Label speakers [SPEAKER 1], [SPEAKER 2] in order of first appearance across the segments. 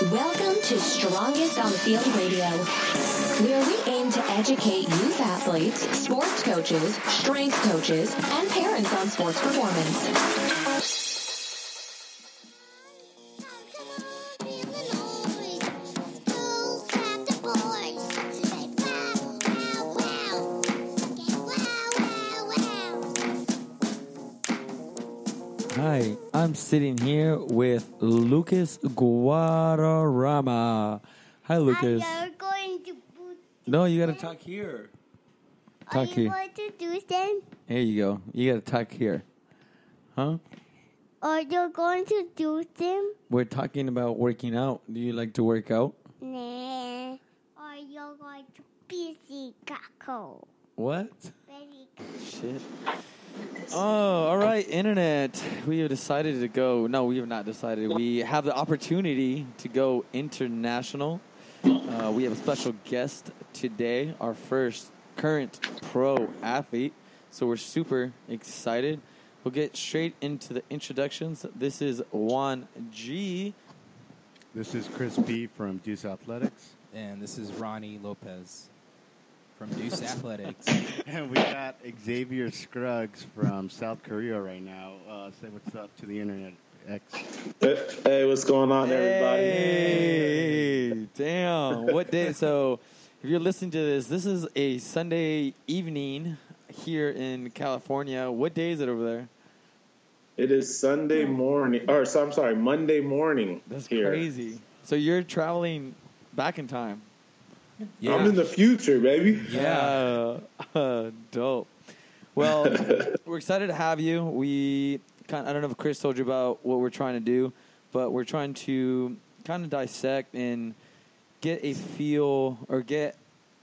[SPEAKER 1] Welcome to Strongest on the Field Radio, where we aim to educate youth athletes, sports coaches, strength coaches, and parents on sports performance.
[SPEAKER 2] Sitting here with Lucas Guadarrama. Hi, Lucas.
[SPEAKER 3] Are you going to
[SPEAKER 2] No, you gotta talk here.
[SPEAKER 3] Are
[SPEAKER 2] Talk
[SPEAKER 3] you
[SPEAKER 2] here.
[SPEAKER 3] going to do them?
[SPEAKER 2] Here you go. You gotta talk here. Huh?
[SPEAKER 3] Are you going to do them?
[SPEAKER 2] We're talking about working out. Do you like to work out?
[SPEAKER 3] Nah. Are you going to be busy cackle?
[SPEAKER 2] What? Shit. Oh, all right, internet. We have decided to go. No, we have not decided. We have the opportunity to go international. Uh, we have a special guest today, our first current pro athlete. So we're super excited. We'll get straight into the introductions. This is Juan G.
[SPEAKER 4] This is Chris B from Deuce Athletics.
[SPEAKER 5] And this is Ronnie Lopez from Deuce Athletics.
[SPEAKER 4] And we got Xavier Scruggs from South Korea right now. Uh, say what's up to the internet, X.
[SPEAKER 6] Hey, what's going on, everybody?
[SPEAKER 2] Hey, damn. What day? So, if you're listening to this, this is a Sunday evening here in California. What day is it over there?
[SPEAKER 6] It is Sunday morning, or so, I'm sorry, Monday morning.
[SPEAKER 2] That's
[SPEAKER 6] here.
[SPEAKER 2] crazy. So you're traveling back in time.
[SPEAKER 5] Yeah.
[SPEAKER 6] I'm in the future, baby.
[SPEAKER 2] Yeah. Uh, dope. Well, we're excited to have you. We kind I don't know if Chris told you about what we're trying to do, but we're trying to kind of dissect and get a feel or get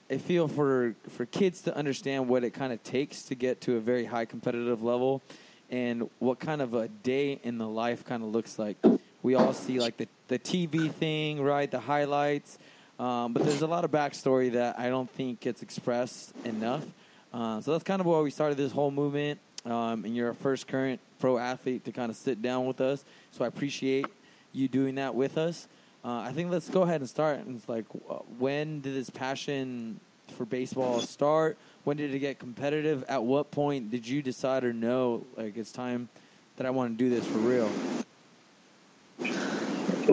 [SPEAKER 2] a feel for for kids to understand what it kind of takes to get to a very high competitive level and what kind of a day in the life kind of looks like. We all see like the the TV thing, right? The highlights. Um, but there's a lot of backstory that I don't think gets expressed enough. Uh, so that's kind of why we started this whole movement. Um, and you're our first current pro athlete to kind of sit down with us. So I appreciate you doing that with us. Uh, I think let's go ahead and start. And it's like, uh, when did this passion for baseball start? When did it get competitive? At what point did you decide or know like it's time that I want to do this for real?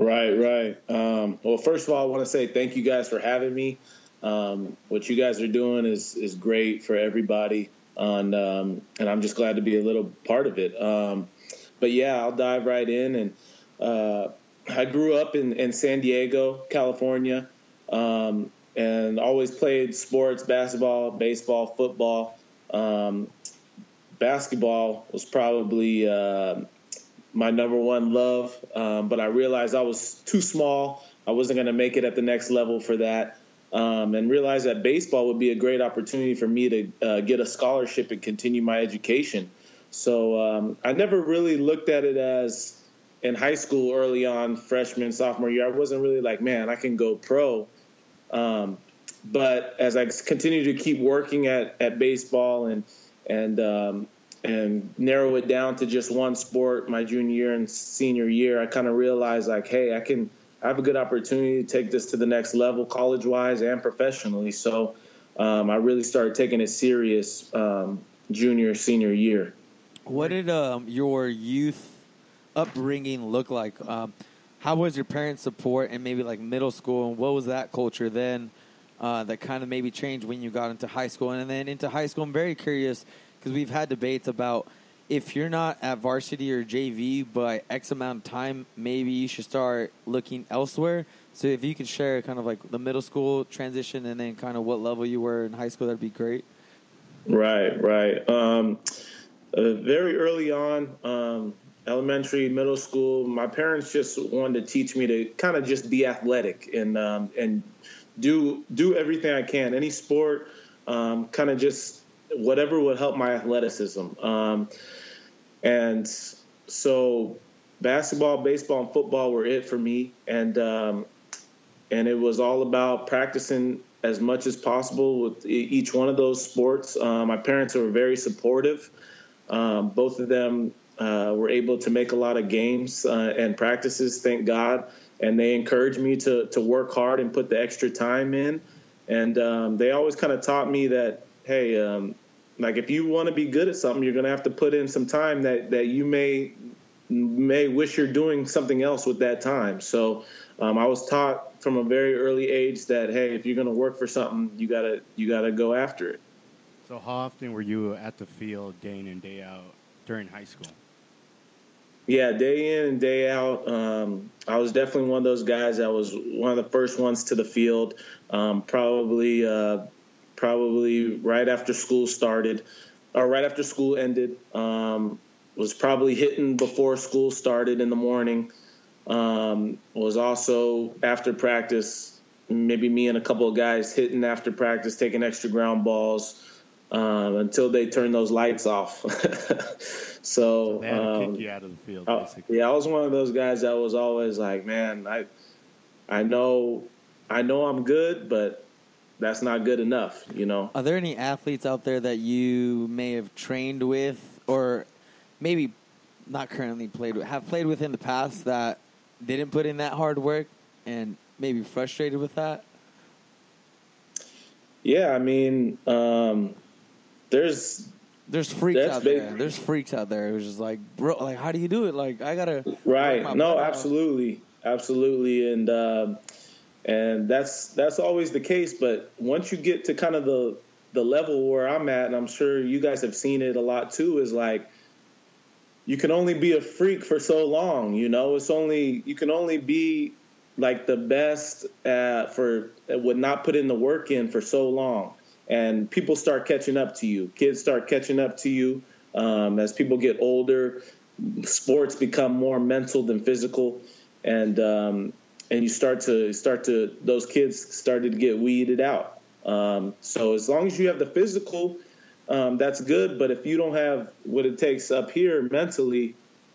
[SPEAKER 6] Right, right. Um, well, first of all, I want to say thank you guys for having me. Um, what you guys are doing is is great for everybody, and um, and I'm just glad to be a little part of it. Um, but yeah, I'll dive right in. And uh, I grew up in, in San Diego, California, um, and always played sports: basketball, baseball, football. Um, basketball was probably uh, my number one love, um, but I realized I was too small. I wasn't going to make it at the next level for that, um, and realized that baseball would be a great opportunity for me to uh, get a scholarship and continue my education. So um, I never really looked at it as in high school early on, freshman, sophomore year. I wasn't really like, man, I can go pro. Um, but as I continue to keep working at, at baseball and and um, and narrow it down to just one sport my junior year and senior year, I kind of realized like, hey, I can I have a good opportunity to take this to the next level, college wise and professionally. So um, I really started taking it serious um, junior senior year.
[SPEAKER 2] What did um, your youth upbringing look like? Um, how was your parents' support and maybe like middle school? And what was that culture then uh, that kind of maybe changed when you got into high school? And then into high school, I'm very curious because we've had debates about if you're not at varsity or JV by X amount of time, maybe you should start looking elsewhere. So if you could share kind of like the middle school transition and then kind of what level you were in high school, that'd be great.
[SPEAKER 6] Right, right. Um, uh, very early on, um, elementary, middle school, my parents just wanted to teach me to kind of just be athletic and um, and do do everything I can, any sport, um, kind of just whatever would help my athleticism. Um, and so, basketball, baseball, and football were it for me, and um, and it was all about practicing as much as possible with each one of those sports. Uh, my parents were very supportive. Um, both of them uh, were able to make a lot of games uh, and practices. Thank God, and they encouraged me to to work hard and put the extra time in. And um, they always kind of taught me that, hey, um, like if you want to be good at something, you're going to have to put in some time that that you may may wish you're doing something else with that time. So um, I was taught from a very early age that hey, if you're going to work for something, you gotta you gotta go after it.
[SPEAKER 4] So how often were you at the field day in and day out during high school?
[SPEAKER 6] Yeah, day in and day out. Um, I was definitely one of those guys that was one of the first ones to the field. Um, probably, uh, probably right after school started, or right after school ended. Um, was probably hitting before school started in the morning. Um, was also after practice, maybe me and a couple of guys hitting after practice, taking extra ground balls um, until they turn those lights off. so,
[SPEAKER 4] They
[SPEAKER 6] um,
[SPEAKER 4] kick you out of the field, basically.
[SPEAKER 6] yeah, I was one of those guys that was always like, man, I, I know, I know I'm good, but that's not good enough, you know.
[SPEAKER 2] Are there any athletes out there that you may have trained with, or maybe not currently played with, have played with in the past that didn't put in that hard work and maybe frustrated with that?
[SPEAKER 6] Yeah, I mean, um, there's
[SPEAKER 2] There's freaks
[SPEAKER 6] That's
[SPEAKER 2] out
[SPEAKER 6] big.
[SPEAKER 2] there. There's freaks out there who's just like, bro, like, how do you do it? Like, I gotta
[SPEAKER 6] right. No,
[SPEAKER 2] butt off.
[SPEAKER 6] absolutely, absolutely, and um, and that's that's always the case. But once you get to kind of the the level where I'm at, and I'm sure you guys have seen it a lot too, is like you can only be a freak for so long. You know, it's only you can only be like the best at, for would not put in the work in for so long, and people start catching up to you. Kids start catching up to you um, as people get older. Sports become more mental than physical, and um, and you start to start to those kids started to get weeded out. Um, so as long as you have the physical um, that's good. But if you don't have what it takes up here mentally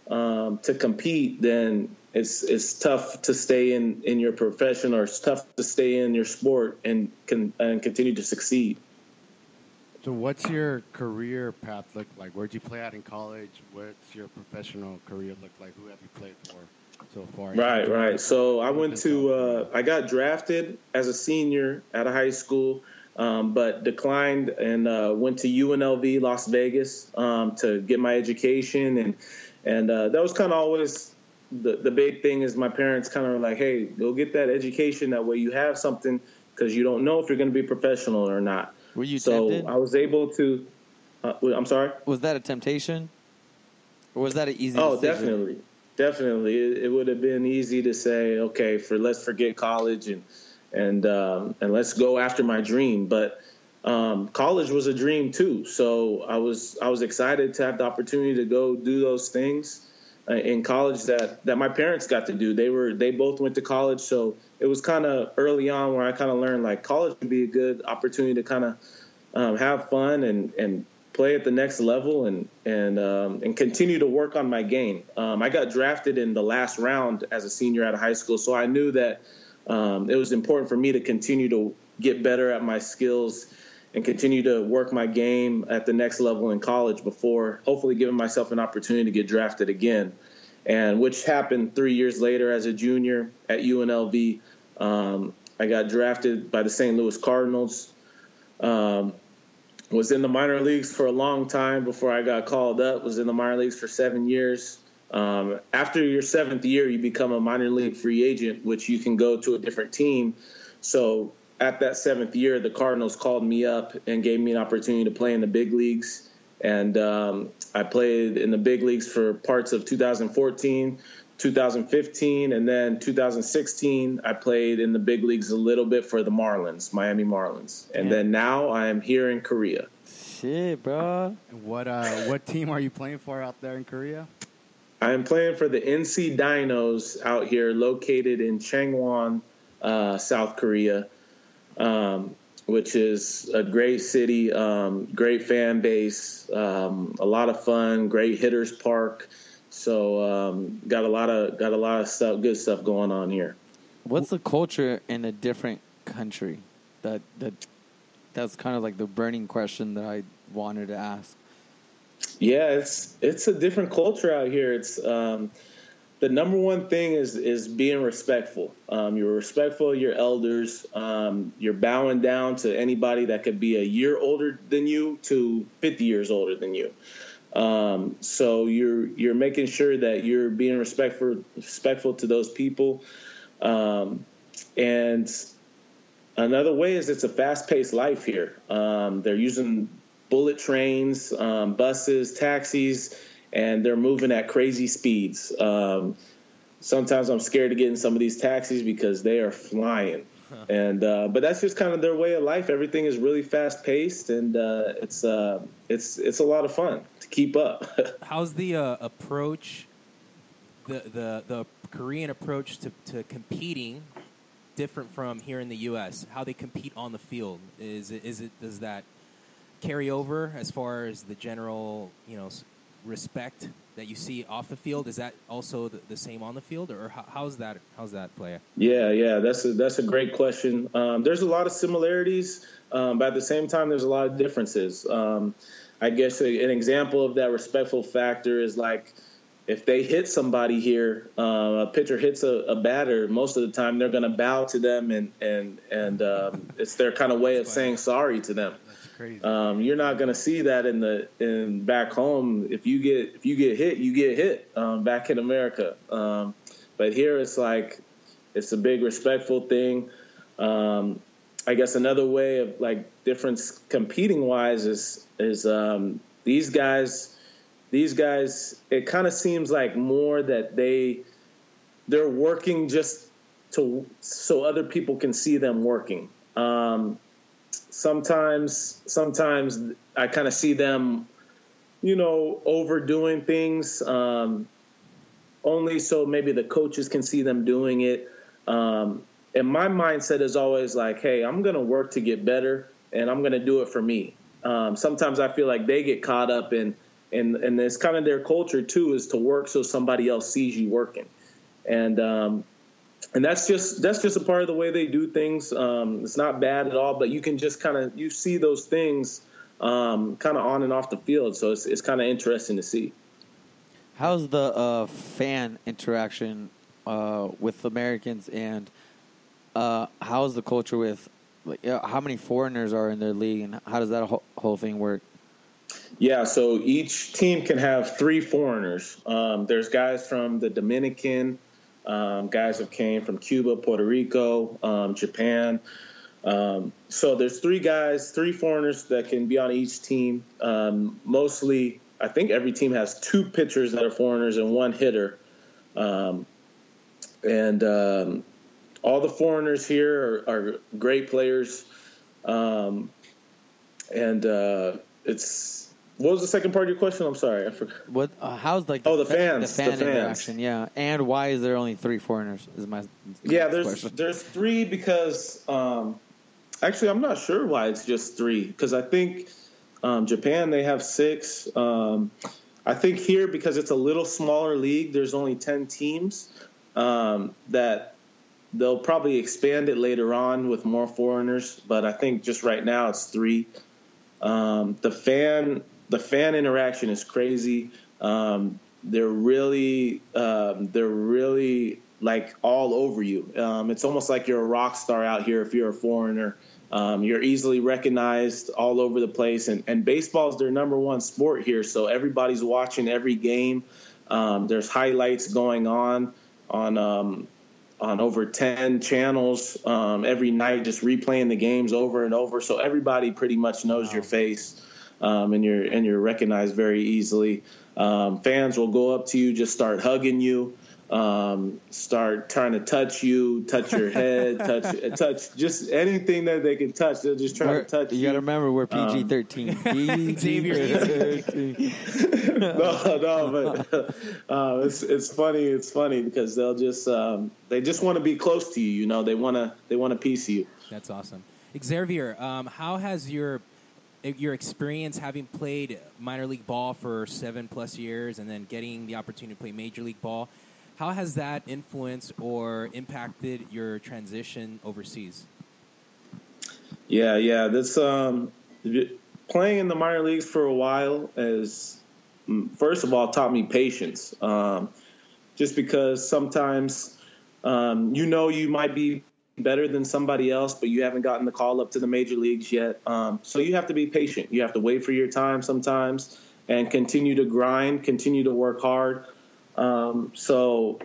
[SPEAKER 6] um, to compete, then it's it's tough to stay in, in your profession or it's tough to stay in your sport and can and continue to succeed.
[SPEAKER 4] So what's your career path look like? Where'd you play out in college? What's your professional career look like? Who have you played for so far?
[SPEAKER 6] Right, right. So I went to uh, I got drafted as a senior out of high school. Um, but declined and uh, went to UNLV Las Vegas um, to get my education and and uh, that was kind of always the the big thing is my parents kind of like hey go get that education that way you have something because you don't know if you're going to be professional or not.
[SPEAKER 2] Were you
[SPEAKER 6] so
[SPEAKER 2] tempted?
[SPEAKER 6] I was able to. Uh, I'm sorry.
[SPEAKER 2] Was that a temptation, or was that an easy?
[SPEAKER 6] Oh,
[SPEAKER 2] decision?
[SPEAKER 6] definitely, definitely. It, would have been easy to say, okay, for let's forget college and and um, and let's go after my dream. But um, college was a dream too, so I was I was excited to have the opportunity to go do those things uh, in college that that my parents got to do. They were they both went to college, so it was kind of early on where I kind of learned like college would be a good opportunity to kind of um, have fun and and play at the next level and and um, and continue to work on my game. Um, I got drafted in the last round as a senior out of high school, so I knew that um, it was important for me to continue to get better at my skills and continue to work my game at the next level in college before hopefully giving myself an opportunity to get drafted again. And which happened three years later as a junior at UNLV. Um, I got drafted by the St. Louis Cardinals. Um, was in the minor leagues for a long time before I got called up. Was in the minor leagues for seven years. Um, after your seventh year, you become a minor league free agent, which you can go to a different team. So at that seventh year, the Cardinals called me up and gave me an opportunity to play in the big leagues. And um, I played in the big leagues for parts of 2014, 2015, and then 2016. I played in the big leagues a little bit for the Marlins, Miami Marlins. And
[SPEAKER 2] Yeah.
[SPEAKER 6] then now I am here in Korea.
[SPEAKER 2] Shit, bro.
[SPEAKER 4] What uh, what team are you playing for out there in Korea?
[SPEAKER 6] I am playing for the NC Dinos out here, located in Changwon, uh, South Korea, um, which is a great city, um, great fan base, um, a lot of fun, great hitters park. So um, got a lot of got a lot of stuff, good stuff going on here.
[SPEAKER 2] What's the culture in a different country? That that that's kind of like the burning question that I wanted to ask.
[SPEAKER 6] yeah, it's it's a different culture out here. It's um, the number one thing is is being respectful. Um, you're respectful of your elders. Um, you're bowing down to anybody that could be a year older than you to 50 years older than you. Um, so you're you're making sure that you're being respectful respectful to those people. Um, and another way is it's a fast paced life here. Um, they're using bullet trains, um, buses, taxis and they're moving at crazy speeds. Um, sometimes I'm scared to get in some of these taxis because they are flying. And uh, but that's just kind of their way of life. Everything is really fast paced, and uh, it's uh, it's it's a lot of fun to keep up.
[SPEAKER 5] How's the uh, approach, the, the the Korean approach to, to competing, different from here in the U.S.? How they compete on the field is is it does that carry over as far as the general you know respect that you see off the field is that also the, the same on the field or how, how's that how's that play?
[SPEAKER 6] Yeah yeah that's a that's a great question. Um, there's a lot of similarities um, but at the same time there's a lot of differences. Um, i guess a, an example of that respectful factor is like if they hit somebody here, uh, a pitcher hits a, a, batter, most of the time they're going to bow to them, and and and um, it's their kind of way of saying sorry to them.
[SPEAKER 4] Crazy.
[SPEAKER 6] Um, you're not going to see that in the in back home. If you get if you get hit, you get hit um, back in America. Um, but here it's like it's a big respectful thing. Um, I guess another way of like difference competing wise is is um, these guys these guys it kind of seems like more that they they're working just to so other people can see them working. Um, sometimes sometimes I kind of see them, you know, overdoing things. Um, only so maybe the coaches can see them doing it. Um, and my mindset is always like, hey, I'm to work to get better, and I'm to do it for me. Um, sometimes I feel like they get caught up in, and and it's kind of their culture too, is to work so somebody else sees you working, and um, and that's just that's just a part of the way they do things. Um, it's not bad at all, but you can just kind of you see those things um, kind of on and off the field. So it's it's kind of interesting to see.
[SPEAKER 2] How's the uh, fan interaction uh, with Americans, and uh, how's the culture with like how many foreigners are in their league, and how does that whole, whole thing work?
[SPEAKER 6] Yeah, so each team can have three foreigners. Um, there's guys from the Dominican. Um, guys have came from Cuba, Puerto Rico, um, Japan. Um, so there's three guys, three foreigners that can be on each team. Um, mostly, I think every team has two pitchers that are foreigners and one hitter. Um, and um, all the foreigners here are, are great players. and uh, it's what was the second part of your question? I'm sorry, I forgot.
[SPEAKER 2] What? Uh, how's like?
[SPEAKER 6] Oh, the fans.
[SPEAKER 2] The fan
[SPEAKER 6] the fans.
[SPEAKER 2] interaction, yeah. And why is there only three foreigners? Is my, my
[SPEAKER 6] yeah. There's
[SPEAKER 2] question.
[SPEAKER 6] there's three because um, actually I'm not sure why it's just three because I think um, Japan they have six. Um, I think here because it's a little smaller league, there's only ten teams. Um, that they'll probably expand it later on with more foreigners, but I think just right now it's three. Um, the fan the fan interaction is crazy. Um, they're really um, they're really like all over you. Um, it's almost like you're a rock star out here if you're a foreigner. Um, you're easily recognized all over the place, and, and baseball is their number one sport here. So everybody's watching every game. Um, there's highlights going on on um, on over 10 channels um, every night, just replaying the games over and over. So everybody pretty much knows wow. your face um, and you're and you're recognized very easily. Um, fans will go up to you, just start hugging you, um, start trying to touch you, touch your head, touch touch just anything that they can touch. They'll just try
[SPEAKER 2] we're,
[SPEAKER 6] to touch you.
[SPEAKER 2] You got to remember we're PG thirteen. PG thirteen.
[SPEAKER 6] no, no, but uh, it's it's funny. It's funny because they'll just um, they just want to be close to you. You know, they want to they want a piece of you.
[SPEAKER 5] That's awesome. Xavier, um, how has your your experience having played minor league ball for seven plus years and then getting the opportunity to play major league ball, how has that influenced or impacted your transition overseas?
[SPEAKER 6] Yeah, yeah, This um, playing in the minor leagues for a while mm, first of all taught me patience. Um, just because sometimes um, you know you might be better than somebody else, but you haven't gotten the call up to the major leagues yet. Um, so you have to be patient. You have to wait for your time sometimes and continue to grind, continue to work hard. Um, so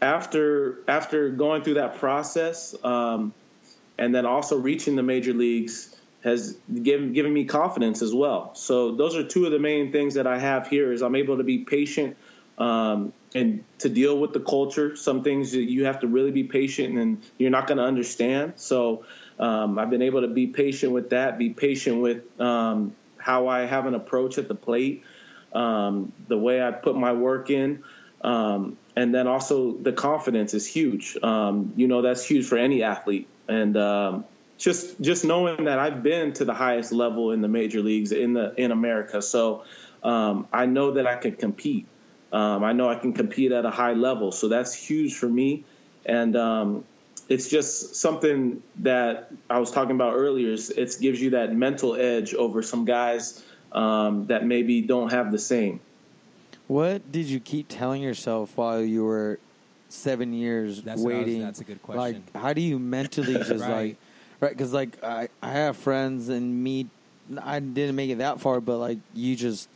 [SPEAKER 6] after after going through that process, um, and then also reaching the major leagues has given given me confidence as well. So those are two of the main things that I have here is I'm able to be patient um, and to deal with the culture. Some things that you have to really be patient and you're not going to understand. So um, I've been able to be patient with that, be patient with um, how I have an approach at the plate, um, the way I put my work in. Um, and then also the confidence is huge. Um, you know, that's huge for any athlete. And um, just just knowing that I've been to the highest level in the major leagues in the in America, so I know that I can compete. Um, I know I can compete at a high level, so that's huge for me. And um, it's just something that I was talking about earlier. It gives you that mental edge over some guys um, that maybe don't have the same.
[SPEAKER 2] What did you keep telling yourself while you were seven years
[SPEAKER 5] That's what I was-
[SPEAKER 2] waiting?
[SPEAKER 5] that's a good question.
[SPEAKER 2] Like,
[SPEAKER 5] question.
[SPEAKER 2] how do you mentally just
[SPEAKER 5] Right.
[SPEAKER 2] like, right? Because like I, I have friends and me, I didn't make it that far, but like you just,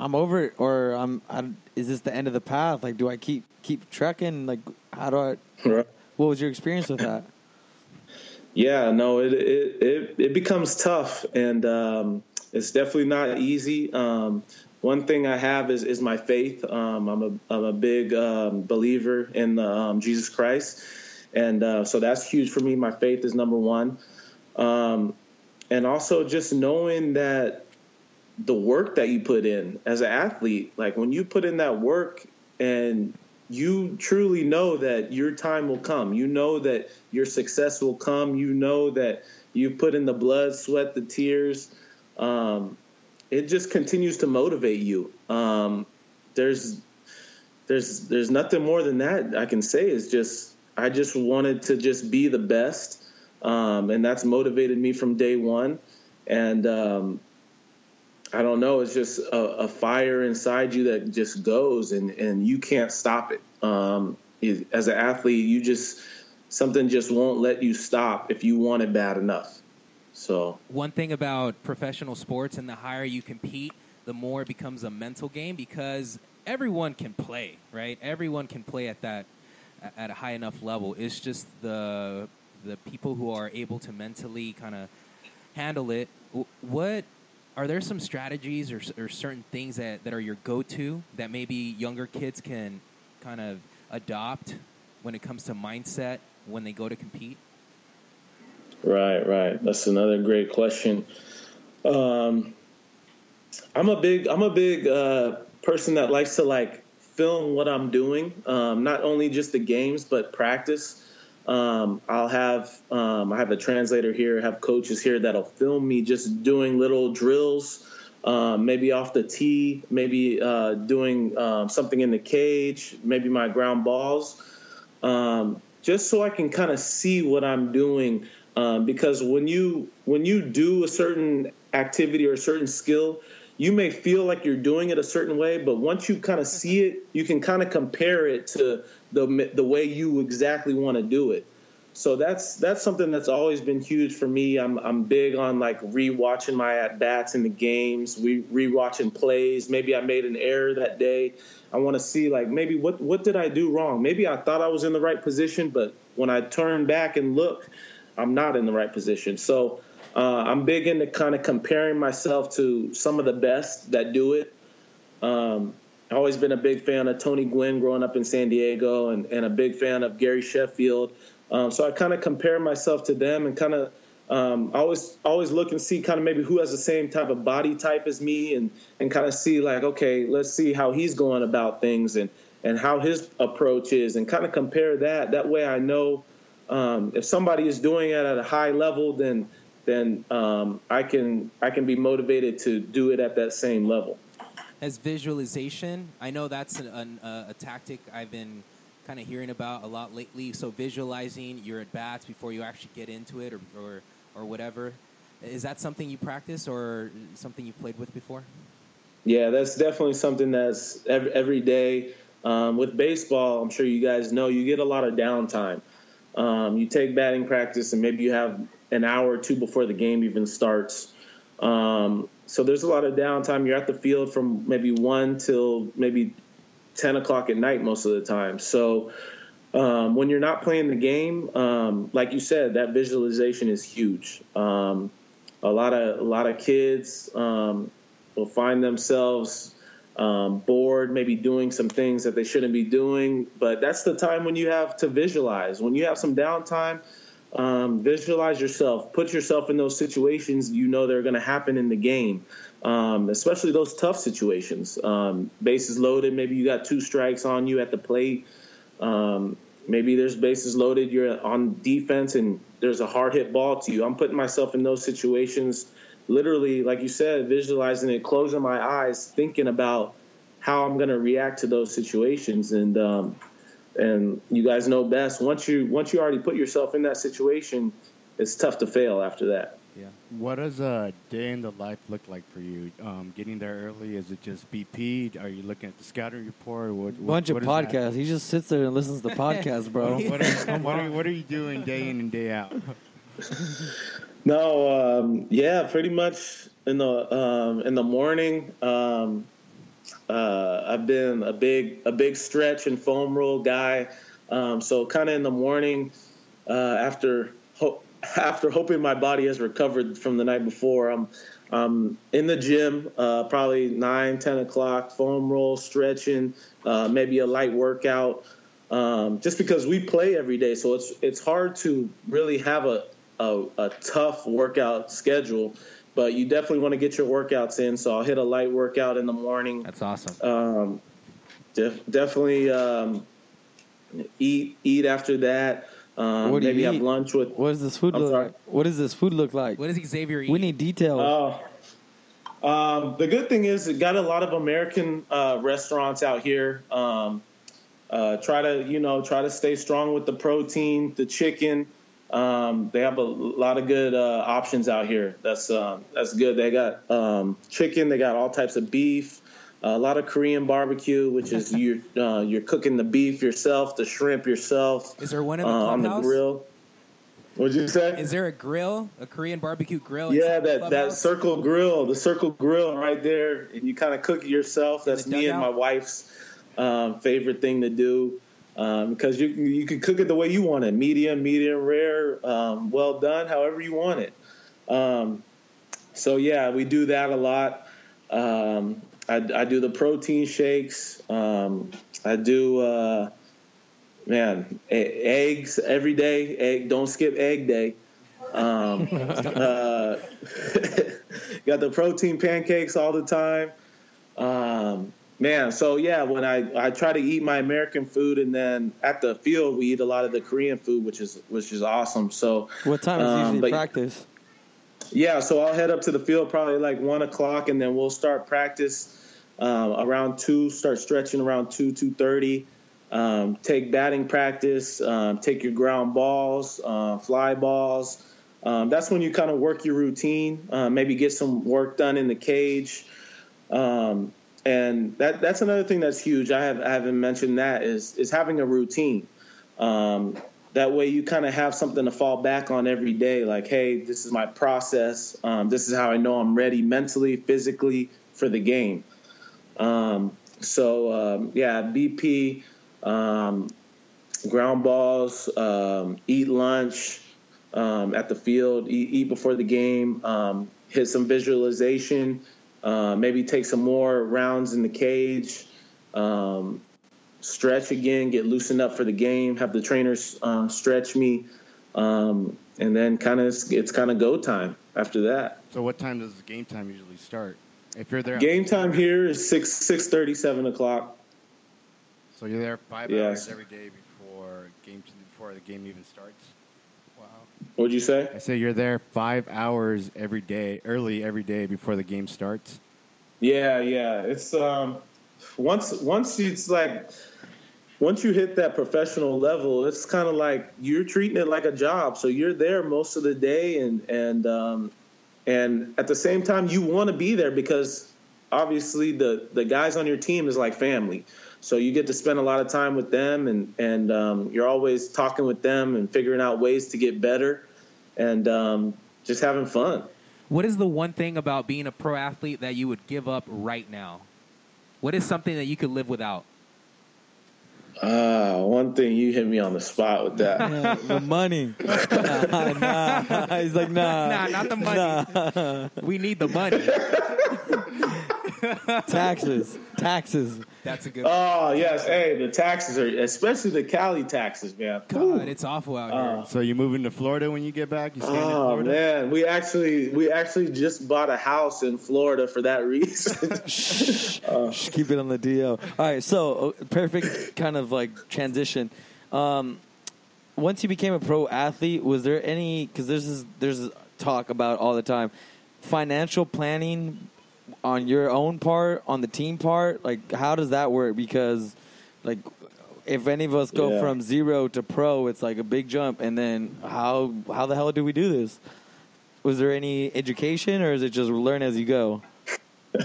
[SPEAKER 2] I'm over it, or I'm. I, is this the end of the path? Like, do I keep keep trekking? Like, how do I?
[SPEAKER 6] Right.
[SPEAKER 2] What was your experience with that?
[SPEAKER 6] Yeah, no, it it it, it becomes tough, and um, it's definitely not easy. Um, one thing I have is is my faith. Um, I'm a I'm a big um, believer in um, Jesus Christ, and uh, so that's huge for me. My faith is number one, um, and also just knowing that the work that you put in as an athlete, like when you put in that work and you truly know that your time will come. You know that your success will come. You know that you put in the blood, sweat, the tears. Um, it just continues to motivate you. Um, there's there's there's nothing more than that I can say. Is just I just wanted to just be the best, um, and that's motivated me from day one. And um, I don't know. It's just a, a fire inside you that just goes, and and you can't stop it. Um, it- as an athlete, you just something just won't let you stop if you want it bad enough. So
[SPEAKER 5] One thing about professional sports, and the higher you compete, the more it becomes a mental game because everyone can play, right? Everyone can play at that at a high enough level. It's just the the people who are able to mentally kind of handle it. What are there some strategies or, or certain things that, that are your go to that maybe younger kids can kind of adopt when it comes to mindset when they go to compete?
[SPEAKER 6] Right, right. That's another great question. Um, I'm a big, I'm a big uh, person that likes to like film what I'm doing. Um, not only just the games, but practice. Um, I'll have, um, I have a translator here, have coaches here that'll film me just doing little drills, um, maybe off the tee, maybe uh, doing um, something in the cage, maybe my ground balls um, just so I can kind of see what I'm doing. Um, because when you when you do a certain activity or a certain skill, you may feel like you're doing it a certain way, but once you kind of see it, you can kind of compare it to the the way you exactly want to do it. So that's that's something that's always been huge for me. I'm I'm big on like rewatching my at bats in the games, rewatching plays. Maybe I made an error that day. I want to see like maybe what what did I do wrong? Maybe I thought I was in the right position, but when I turn back and look, I'm not in the right position. So uh, I'm big into kind of comparing myself to some of the best that do it. Um, I've always been a big fan of Tony Gwynn growing up in San Diego and, and a big fan of Gary Sheffield. Um, so I kind of compare myself to them and kind of um, always always look and see kind of maybe who has the same type of body type as me and and kind of see like okay let's see how he's going about things and and how his approach is and kind of compare that that way I know um, if somebody is doing it at a high level then then um, I can I can be motivated to do it at that same level.
[SPEAKER 5] as visualization i know that's an, an, uh, a tactic i've been kind of hearing about a lot lately so visualizing your at bats before you actually get into it or, or, or whatever is that something you practice or something you've played with before
[SPEAKER 6] yeah, that's definitely something that's every, every day. Um, with baseball, I'm sure you guys know you get a lot of downtime. Um, you take batting practice, and maybe you have an hour or two before the game even starts. Um, so there's a lot of downtime. You're at the field from maybe one till maybe 10 o'clock at night most of the time. So um, when you're not playing the game, um, like you said, that visualization is huge. Um, a lot of a lot of kids um, will find themselves um, bored, maybe doing some things that they shouldn't be doing. But that's the time when you have to visualize. When you have some downtime, um, visualize yourself. Put yourself in those situations you know they're going to happen in the game, um, especially those tough situations. Um, bases loaded, maybe you got two strikes on you at the plate. Um, maybe there's bases loaded, you're on defense, and there's a hard hit ball to you. I'm putting myself in those situations literally, like you said, visualizing it, closing my eyes, thinking about how I'm going to react to those situations. And um, and you guys know best. Once you once you already put yourself in that situation, it's tough to fail after that.
[SPEAKER 5] Yeah.
[SPEAKER 4] What does a day in the life look like for you? Um, getting there early? Is it just BP? Are you looking at the scouting report? What, what,
[SPEAKER 2] Bunch
[SPEAKER 4] what
[SPEAKER 2] of
[SPEAKER 4] is that?
[SPEAKER 2] podcasts. He just sits there and listens to podcasts, bro.
[SPEAKER 4] What are, what, are, what are you doing day in and day out?
[SPEAKER 6] No, um, yeah, pretty much in the um, in the morning. Um, uh, I've been a big a big stretch and foam roll guy. Um, so kind of in the morning uh, after ho- after hoping my body has recovered from the night before, I'm I'm in the gym uh, probably nine ten o'clock foam roll stretching, uh, maybe a light workout. Um, just because we play every day, so it's it's hard to really have a a, a tough workout schedule, but you definitely want to get your workouts in. So I'll hit a light workout in the morning.
[SPEAKER 5] That's awesome.
[SPEAKER 6] Um, def- definitely um, eat eat after that. Um,
[SPEAKER 2] What do you
[SPEAKER 6] maybe have
[SPEAKER 2] eat?
[SPEAKER 6] lunch with.
[SPEAKER 2] What does this food
[SPEAKER 6] I'm
[SPEAKER 2] look
[SPEAKER 6] sorry?
[SPEAKER 2] like? What does this food look like?
[SPEAKER 5] What does Xavier eat?
[SPEAKER 2] We need details.
[SPEAKER 6] Oh, um, the good thing is, it got a lot of American uh, restaurants out here. Um, uh, try to, you know, try to stay strong with the protein, the chicken. Um, they have a lot of good uh, options out here. That's um, that's good. They got um, chicken. They got all types of beef. a lot of Korean barbecue, which is you're uh, you're cooking the beef yourself, the shrimp yourself
[SPEAKER 5] Is there one in the
[SPEAKER 6] uh, on the grill. What'd you say?
[SPEAKER 5] Is there a grill, a Korean barbecue grill?
[SPEAKER 6] Yeah, that, that
[SPEAKER 5] clubhouse?
[SPEAKER 6] circle grill, the circle grill right there, and you kind of cook it yourself. That's me and my wife's um, favorite thing to do because you you can cook it the way you want it, medium, medium rare, um, well done, however you want it. Um, so yeah, we do that a lot. Um, I, I do the protein shakes. Um, I do. Uh, Man, e- eggs every day. Egg, don't skip egg day. Um, uh, got the protein pancakes all the time. Man, so yeah, when I, I try to eat my American food, and then at the field we eat a lot of the Korean food, which is which is awesome. So
[SPEAKER 2] what time is
[SPEAKER 6] um,
[SPEAKER 2] usually
[SPEAKER 6] but-
[SPEAKER 2] practice?
[SPEAKER 6] yeah, so I'll head up to the field probably like one o'clock, and then we'll start practice um, around two. Start stretching around two two thirty. Um, take batting practice. Um, take your ground balls, uh, fly balls. Um, that's when you kind of work your routine. Uh, maybe get some work done in the cage. Um, and that that's another thing that's huge. I have I haven't mentioned that is is having a routine. Um, that way you kind of have something to fall back on every day. Like, hey, this is my process. Um, this is how I know I'm ready mentally, physically for the game. Um, so um, yeah, BP, um, ground balls, um, eat lunch at the field, eat, eat before the game, hit some visualization, uh, maybe take some more rounds in the cage. Um, stretch again, get loosened up for the game, have the trainers uh, stretch me, um, and then kind of it's kind of go time after that.
[SPEAKER 4] So what time does game time usually start? If you're there,
[SPEAKER 6] Game time here is six six thirty seven o'clock.
[SPEAKER 4] So you're there five
[SPEAKER 6] Yes.
[SPEAKER 4] hours every day before game before the game even starts.
[SPEAKER 6] What'd you say?
[SPEAKER 4] I say you're there five hours every day, early every day before the game starts.
[SPEAKER 6] Yeah, yeah. It's um once once it's like once you hit that professional level, it's kind of like you're treating it like a job. So you're there most of the day, and and um, and at the same time, you want to be there because obviously the the guys on your team is like family. So you get to spend a lot of time with them, and and um, you're always talking with them and figuring out ways to get better, and um, just having fun.
[SPEAKER 5] What is the one thing about being a pro athlete that you would give up right now? What is something that you could live without?
[SPEAKER 6] Ah, one thing you hit me on the spot with that.
[SPEAKER 2] Yeah, the money. nah, he's like, nah.
[SPEAKER 5] Nah, not the money.
[SPEAKER 2] Nah.
[SPEAKER 5] We need the money.
[SPEAKER 2] taxes. Taxes.
[SPEAKER 5] That's a good.
[SPEAKER 6] Oh yes, hey, the taxes are especially the Cali taxes, man.
[SPEAKER 5] God, it's awful out here.
[SPEAKER 4] So you moving to Florida when you get back? You staying in
[SPEAKER 6] Oh
[SPEAKER 4] Florida?
[SPEAKER 6] man, we actually we actually just bought a house in Florida for that reason.
[SPEAKER 2] Just keep it on the DL. All right, so uh, perfect kind of like transition. Um, once you became a pro athlete, was there any? Because there's this, there's talk about all the time, financial planning on your own part, on the team part. Like, how does that work? Because, like, if any of us go
[SPEAKER 6] Yeah.
[SPEAKER 2] from zero to pro, it's like a big jump. And then how how the hell do we do this? Was there any education, or is it just learn as you go?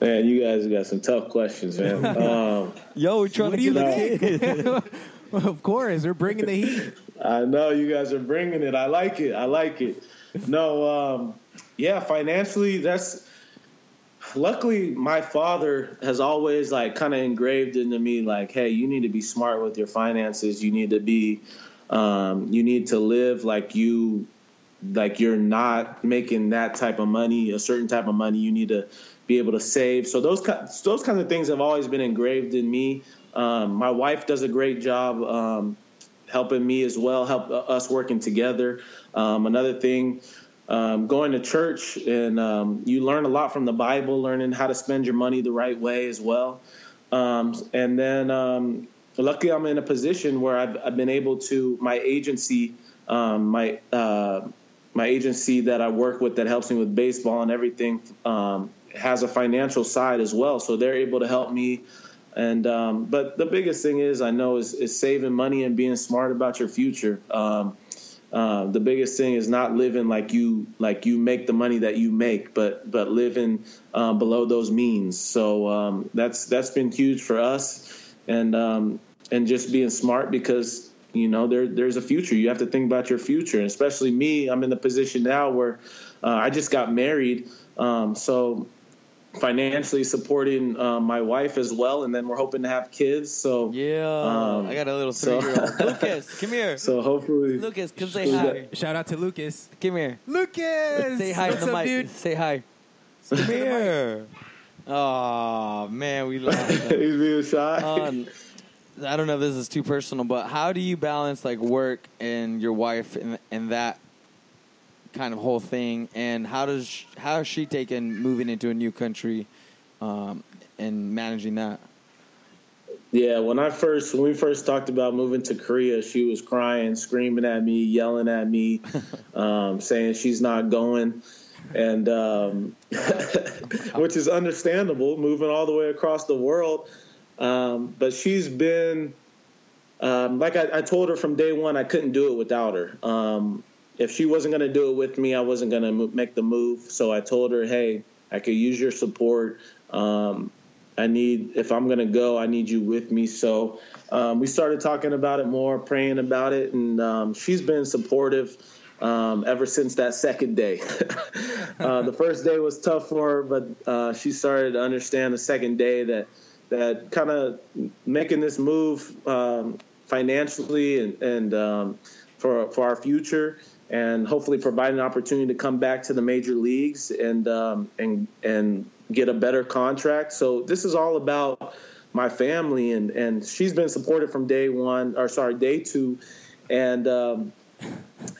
[SPEAKER 6] man, you guys got some tough questions, man. Um,
[SPEAKER 2] Yo, we're trying
[SPEAKER 5] What
[SPEAKER 2] to
[SPEAKER 5] do you
[SPEAKER 2] get the kid.
[SPEAKER 5] of course, we're bringing the heat.
[SPEAKER 6] I know you guys are bringing it. I like it. I like it. No, um, yeah, financially, that's luckily my father has always like kind of engraved into me like, hey, you need to be smart with your finances. You need to be, um, you need to live like you, like you're not making that type of money, a certain type of money. You need to be able to save. So those those kinds of things have always been engraved in me. Um, my wife does a great job. Um, helping me as well, help us working together. Um, another thing, um, going to church and um, you learn a lot from the Bible, learning how to spend your money the right way as well. Um, and then, um, luckily, I'm in a position where I've, I've been able to my agency, um, my uh, my agency that I work with that helps me with baseball and everything has a financial side as well. So they're able to help me and um, but the biggest thing is I know is, is saving money and being smart about your future. Um, uh, the biggest thing is not living like you like you make the money that you make, but but living uh, below those means. So um, that's that's been huge for us, and um, and just being smart because you know there there's a future. You have to think about your future, and especially me. I'm in the position now where uh, I just got married, um, so financially supporting uh, my wife as well, and then we're hoping to have kids. So
[SPEAKER 2] Yeah,
[SPEAKER 6] Um,
[SPEAKER 2] I got a little
[SPEAKER 6] so-
[SPEAKER 2] three-year-old. Lucas, come here.
[SPEAKER 6] so hopefully
[SPEAKER 2] Lucas, come say
[SPEAKER 6] We got-
[SPEAKER 2] hi.
[SPEAKER 5] Shout out to Lucas.
[SPEAKER 2] Come here.
[SPEAKER 5] Lucas,
[SPEAKER 2] Say hi
[SPEAKER 5] What's
[SPEAKER 2] to the
[SPEAKER 5] up,
[SPEAKER 2] mic.
[SPEAKER 5] dude?
[SPEAKER 2] Say hi. Come here. Oh man, we lost.
[SPEAKER 6] he's being shy.
[SPEAKER 2] um, I don't know if this is too personal, but how do you balance like work and your wife and and that kind of whole thing? And how does sh- how is she taking moving into a new country um, and managing that?
[SPEAKER 6] Yeah, when I first when we first talked about moving to Korea, she was crying, screaming at me, yelling at me, um, saying she's not going, and um, which is understandable, moving all the way across the world. Um, but she's been um, like I, I told her from day one, I couldn't do it without her. If she wasn't going to do it with me, I wasn't going to make the move. So I told her, hey, I could use your support. Um, I need, if I'm going to go, I need you with me. So um, we started talking about it more, praying about it, and um, she's been supportive um, ever since that second day. uh, the first day was tough for her, but uh, she started to understand the second day that that kind of making this move um, financially and, and um, for for our future and hopefully provide an opportunity to come back to the major leagues and um, and and get a better contract. So this is all about my family and and she's been supported from day one or sorry day two, and um,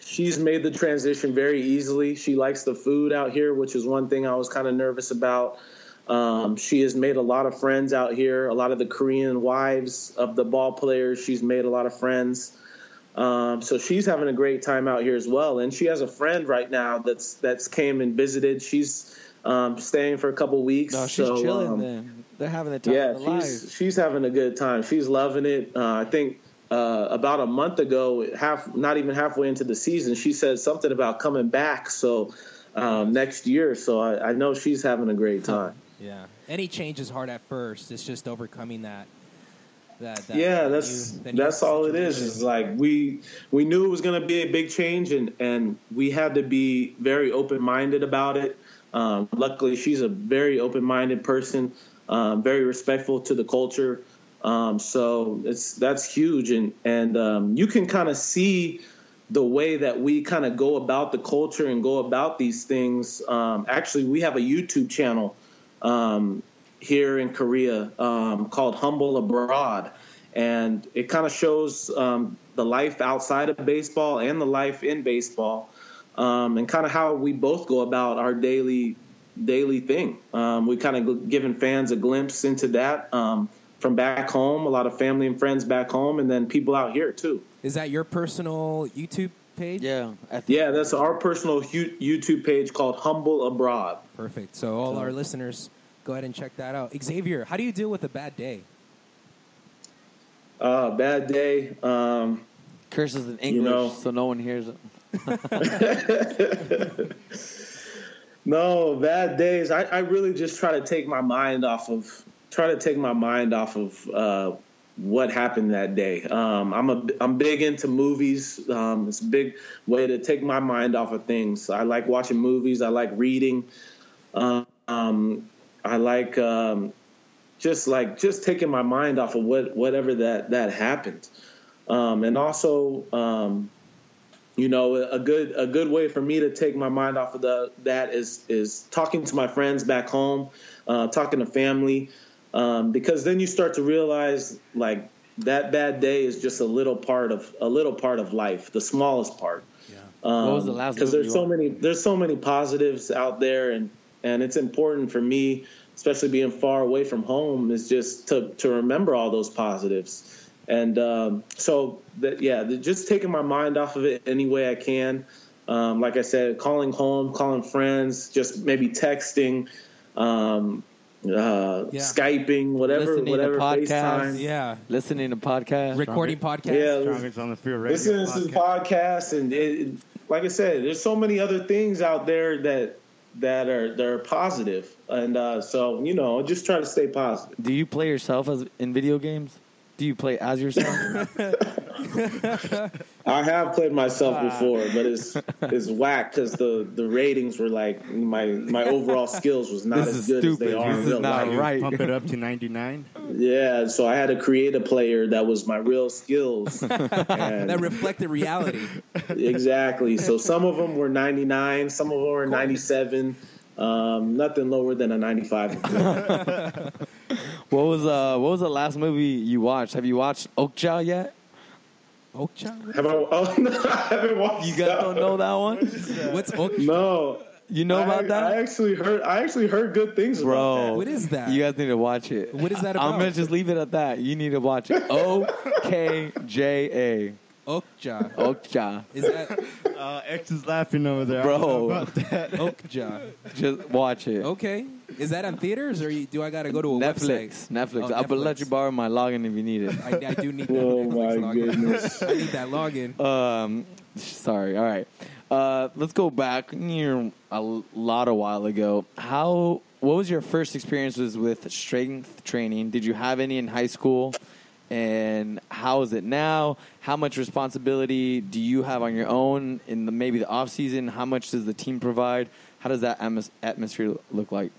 [SPEAKER 6] she's made the transition very easily. She likes the food out here, which is one thing I was kind of nervous about. Um, she has made a lot of friends out here. A lot of the Korean wives of the ball players, she's made a lot of friends. Um, so she's having a great time out here as well. And she has a friend right now that's that's came and visited. She's um, staying for a couple weeks.
[SPEAKER 2] No, she's
[SPEAKER 6] so,
[SPEAKER 2] chilling.
[SPEAKER 6] um,
[SPEAKER 2] then they're having the time
[SPEAKER 6] yeah,
[SPEAKER 2] of their life.
[SPEAKER 6] she's she's having a good time. She's loving it. Uh, I think uh, about a month ago, half not even halfway into the season, she said something about coming back. So um, next year, so I, I know she's having a great time.
[SPEAKER 5] Yeah. Any change is hard at first. It's just overcoming that. That, that
[SPEAKER 6] yeah, that's
[SPEAKER 5] new
[SPEAKER 6] that's all it is. Is like we we knew it was going to be a big change, and and we had to be very open minded about it. Um, luckily, she's a very open minded person, um, very respectful to the culture. Um, so it's that's huge, and and um, you can kind of see the way that we kind of go about the culture and go about these things. Um, actually, we have a YouTube channel um, here in Korea um, called Humble Abroad, and it kind of shows um, the life outside of baseball and the life in baseball, um, and kind of how we both go about our daily daily thing. Um, we kind of giving fans a glimpse into that um, from back home, a lot of family and friends back home, and then people out here too.
[SPEAKER 5] Is that your personal YouTube page?
[SPEAKER 2] Yeah, I think
[SPEAKER 6] Yeah, that's our personal YouTube page called Humble Abroad.
[SPEAKER 5] Perfect. So all our listeners, go ahead and check that out. Xavier, how do you deal with a bad day?
[SPEAKER 6] Uh, bad day. Um,
[SPEAKER 2] curses in English,
[SPEAKER 6] know-
[SPEAKER 2] so no one hears it.
[SPEAKER 6] No, bad days. I, I really just try to take my mind off of try to take my mind off of uh, what happened that day. Um, I'm a I'm big into movies. Um, it's a big way to take my mind off of things. I like watching movies. I like reading. Um, um, I like um, just like just taking my mind off of what whatever that that happened. Um, and also um, you know a good a good way for me to take my mind off of the that is is talking to my friends back home uh, talking to family um, because then you start to realize like that bad day is just a little part of a little part of life the smallest part.
[SPEAKER 2] What was the last
[SPEAKER 6] because there's so many there's so many positives out there and and it's important for me especially being far away from home is just to to remember all those positives and um, so that yeah the- just taking my mind off of it any way i can um, like i said calling home calling friends just maybe texting um, uh,
[SPEAKER 5] Yeah.
[SPEAKER 6] skyping whatever
[SPEAKER 2] Listening
[SPEAKER 6] whatever
[SPEAKER 2] podcasts.
[SPEAKER 6] FaceTime.
[SPEAKER 5] Yeah.
[SPEAKER 2] Listening to podcasts.
[SPEAKER 5] Recording podcast.
[SPEAKER 6] yeah
[SPEAKER 4] Strongest on the field radio.
[SPEAKER 6] listening to the
[SPEAKER 4] podcast.
[SPEAKER 6] podcast and it, like I said, there's so many other things out there that that are that are positive, and uh, so you know, just try to stay positive.
[SPEAKER 2] Do you play yourself as in video games? Do you play as yourself?
[SPEAKER 6] I have played myself before, but it's it's whack because the the ratings were like my my overall skills was not
[SPEAKER 2] This
[SPEAKER 6] as
[SPEAKER 2] is
[SPEAKER 6] good
[SPEAKER 2] stupid.
[SPEAKER 6] as they are
[SPEAKER 2] This
[SPEAKER 6] in
[SPEAKER 2] is
[SPEAKER 6] real
[SPEAKER 2] not
[SPEAKER 6] life.
[SPEAKER 2] right.
[SPEAKER 4] Pump it up to 99.
[SPEAKER 6] Yeah, so I had to create a player that was my real skills. And-
[SPEAKER 5] That reflected reality.
[SPEAKER 6] exactly. So some of them were 99, some of them were 97. Um, nothing lower than a 95.
[SPEAKER 2] what was uh what was the last movie you watched? Have you watched Okja yet?
[SPEAKER 5] Okja?
[SPEAKER 6] Have I, oh, no, I haven't watched
[SPEAKER 2] You guys
[SPEAKER 6] that
[SPEAKER 2] don't know that one?
[SPEAKER 5] What's Okja?
[SPEAKER 6] No.
[SPEAKER 2] You know
[SPEAKER 6] I,
[SPEAKER 2] about that?
[SPEAKER 6] I actually heard I actually heard good things about
[SPEAKER 2] Bro,
[SPEAKER 5] What is that?
[SPEAKER 2] You guys need to watch it.
[SPEAKER 5] What is that about?
[SPEAKER 2] I'm gonna just leave it at that. You need to watch it. O K J
[SPEAKER 5] Okja.
[SPEAKER 2] A. Okja. Okja.
[SPEAKER 5] Is that
[SPEAKER 4] Uh, X is laughing over there. I
[SPEAKER 2] Bro.
[SPEAKER 4] don't know about that.
[SPEAKER 5] Okja?
[SPEAKER 2] Just watch it.
[SPEAKER 5] Okay. Is that on theaters or you, do I got to go to a
[SPEAKER 2] Netflix.
[SPEAKER 5] website?
[SPEAKER 2] Netflix.
[SPEAKER 5] Oh,
[SPEAKER 2] I will let you borrow my login if you need it.
[SPEAKER 5] I, I do need that
[SPEAKER 6] Oh
[SPEAKER 5] Netflix
[SPEAKER 6] my
[SPEAKER 5] login.
[SPEAKER 6] goodness.
[SPEAKER 5] I need that login.
[SPEAKER 2] Um, sorry. All right. Uh, let's go back near a lot a while ago. How? What was your first experiences with strength training? Did you have any in high school? And how is it now? How much responsibility do you have on your own in the maybe the off season? How much does the team provide? How does that atmos- atmosphere look like?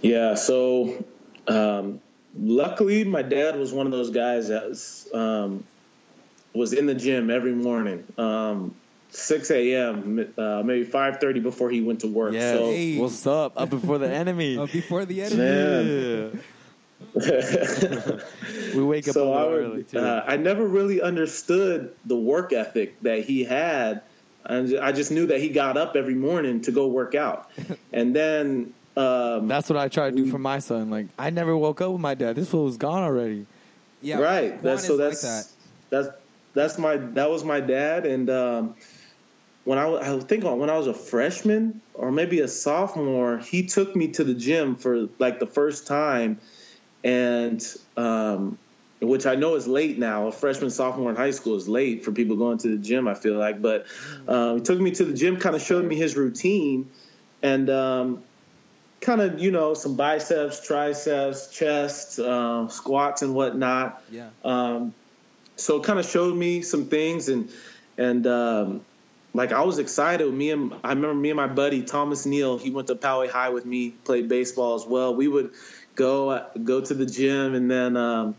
[SPEAKER 6] Yeah, so um, luckily my dad was one of those guys that was, um, was in the gym every morning. Um, 6 a.m., uh, maybe 5.30 before he went to work.
[SPEAKER 2] Yeah.
[SPEAKER 6] So,
[SPEAKER 5] Hey.
[SPEAKER 2] What's up? Up before the enemy.
[SPEAKER 5] Uh, before the enemy.
[SPEAKER 6] man.
[SPEAKER 2] We wake up a
[SPEAKER 6] so I, would,
[SPEAKER 2] early too.
[SPEAKER 6] uh, I never really understood the work ethic that he had. And I just knew that he got up every morning to go work out. And then um,
[SPEAKER 2] That's what I try to do for my son. Like I never woke up with my dad. This fool was gone already.
[SPEAKER 5] Yeah,
[SPEAKER 6] right. That's
[SPEAKER 5] is
[SPEAKER 6] so
[SPEAKER 5] like
[SPEAKER 6] that's
[SPEAKER 5] that.
[SPEAKER 6] that's that's my that was my dad. And um, when I, I think when I was a freshman or maybe a sophomore, he took me to the gym for like the first time, and um, which I know is late now. A freshman sophomore in high school is late for people going to the gym. I feel like, but um, he took me to the gym, kind of showed me his routine, and um, kind of you know some biceps, triceps, chest, uh, squats, and whatnot.
[SPEAKER 5] Yeah.
[SPEAKER 6] Um, so kind of showed me some things, and and um, like I was excited. Me and I remember me and my buddy Thomas Neal. He went to Poway High with me, played baseball as well. We would go go to the gym, and then um,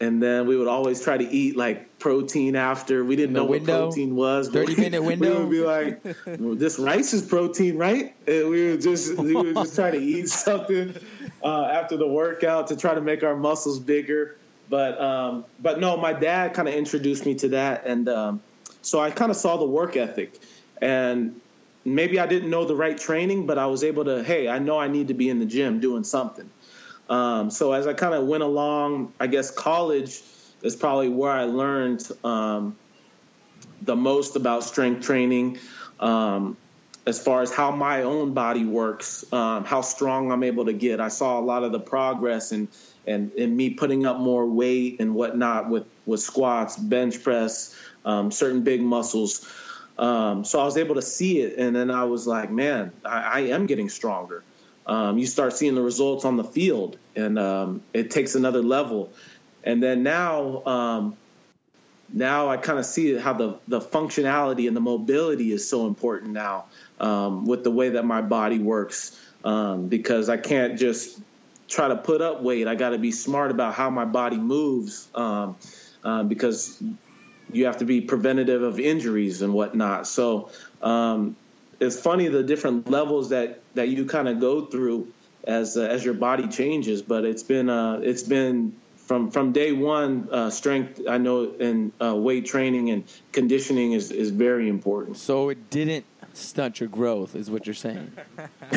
[SPEAKER 6] and then we would always try to eat like protein after. We didn't know
[SPEAKER 2] window?
[SPEAKER 6] what protein was.
[SPEAKER 2] 30 minute window.
[SPEAKER 6] We would be like, well, "This rice is protein, right?" And we would just we would just try to eat something uh, after the workout to try to make our muscles bigger. But um, but no, my dad kind of introduced me to that, and um, so I kind of saw the work ethic, and maybe I didn't know the right training, but I was able to. Hey, I know I need to be in the gym doing something. Um, so as I kind of went along, I guess college is probably where I learned um, the most about strength training, um, as far as how my own body works, um, how strong I'm able to get. I saw a lot of the progress and and, and me putting up more weight and whatnot with with squats, bench press, um, certain big muscles. Um, so I was able to see it, and then I was like, man, I, I am getting stronger. Um, you start seeing the results on the field, and um, it takes another level. And then now, um, now I kind of see how the the functionality and the mobility is so important now um, with the way that my body works, um, because I can't just try to put up weight. I got to be smart about how my body moves, um, um, because you have to be preventative of injuries and whatnot. So um, it's funny the different levels that that you kind of go through as uh, as your body changes. But it's been uh, it's been from from day one. Uh, strength I know and uh, weight training and conditioning is is very important.
[SPEAKER 2] So it didn't stunt your growth, is what you're saying.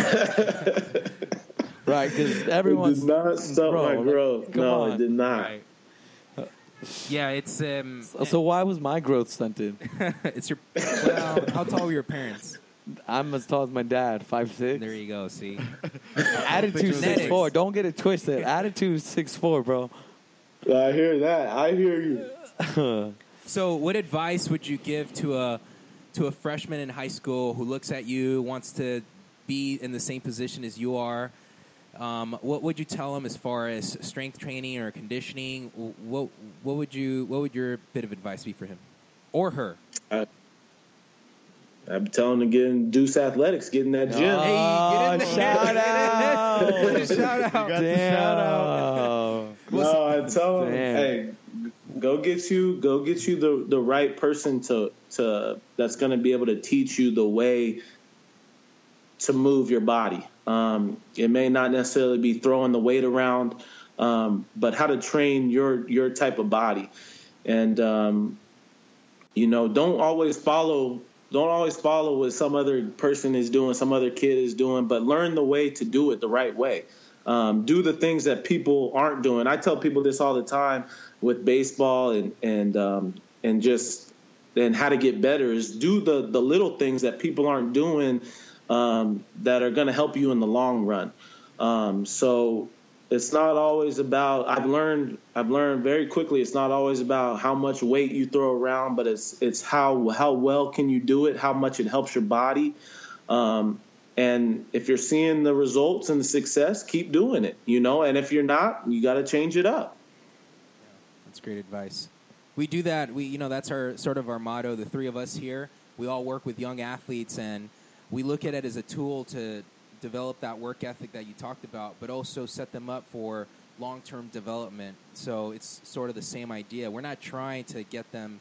[SPEAKER 2] right? Because everyone's
[SPEAKER 6] it did not stop
[SPEAKER 2] Bro,
[SPEAKER 6] my growth.
[SPEAKER 2] come
[SPEAKER 6] No,
[SPEAKER 2] on.
[SPEAKER 6] it did not.
[SPEAKER 5] Right. Yeah, it's um,
[SPEAKER 2] So why was my growth stunted?
[SPEAKER 5] it's your. Well, how tall were your parents?
[SPEAKER 2] I'm as tall as my dad, five six.
[SPEAKER 5] There you go. See,
[SPEAKER 2] Attitude six
[SPEAKER 5] Genetics.
[SPEAKER 2] four. Don't get it twisted. Attitude six four, bro.
[SPEAKER 6] I hear that. I hear you.
[SPEAKER 5] so what advice would you give to a to a freshman in high school who looks at you, wants to be in the same position as you are? Um, what would you tell them as far as strength training or conditioning? What what would you what would your bit of advice be for him or her?
[SPEAKER 6] I'm telling them to get in Deuce Athletics, get in that gym.
[SPEAKER 2] Oh, hey, get in there. shout out!
[SPEAKER 5] Shout out.
[SPEAKER 2] Damn. Shout out.
[SPEAKER 6] no, I tell them,
[SPEAKER 2] Damn.
[SPEAKER 6] hey, go get you, go get you the the right person to to that's going to be able to teach you the way to move your body. Um, it may not necessarily be throwing the weight around, um, but how to train your your type of body, and um, you know, don't always follow. Don't always follow what some other person is doing, some other kid is doing, but learn the way to do it the right way. Um, do the things that people aren't doing. I tell people this all the time with baseball and and um, and just and how to get better is do the the little things that people aren't doing um, that are going to help you in the long run. Um, so it's not always about. I've learned. I've learned very quickly. It's not always about how much weight you throw around, but it's it's how how well can you do it, how much it helps your body. Um, and if you're seeing the results and the success, keep doing it. You know, and if you're not, you got to change it up.
[SPEAKER 5] That's great advice. We do that. We, you know, that's our sort of our motto. The three of us here, we all work with young athletes, and we look at it as a tool to develop that work ethic that you talked about, but also set them up for long-term development. So it's sort of the same idea. We're not trying to get them,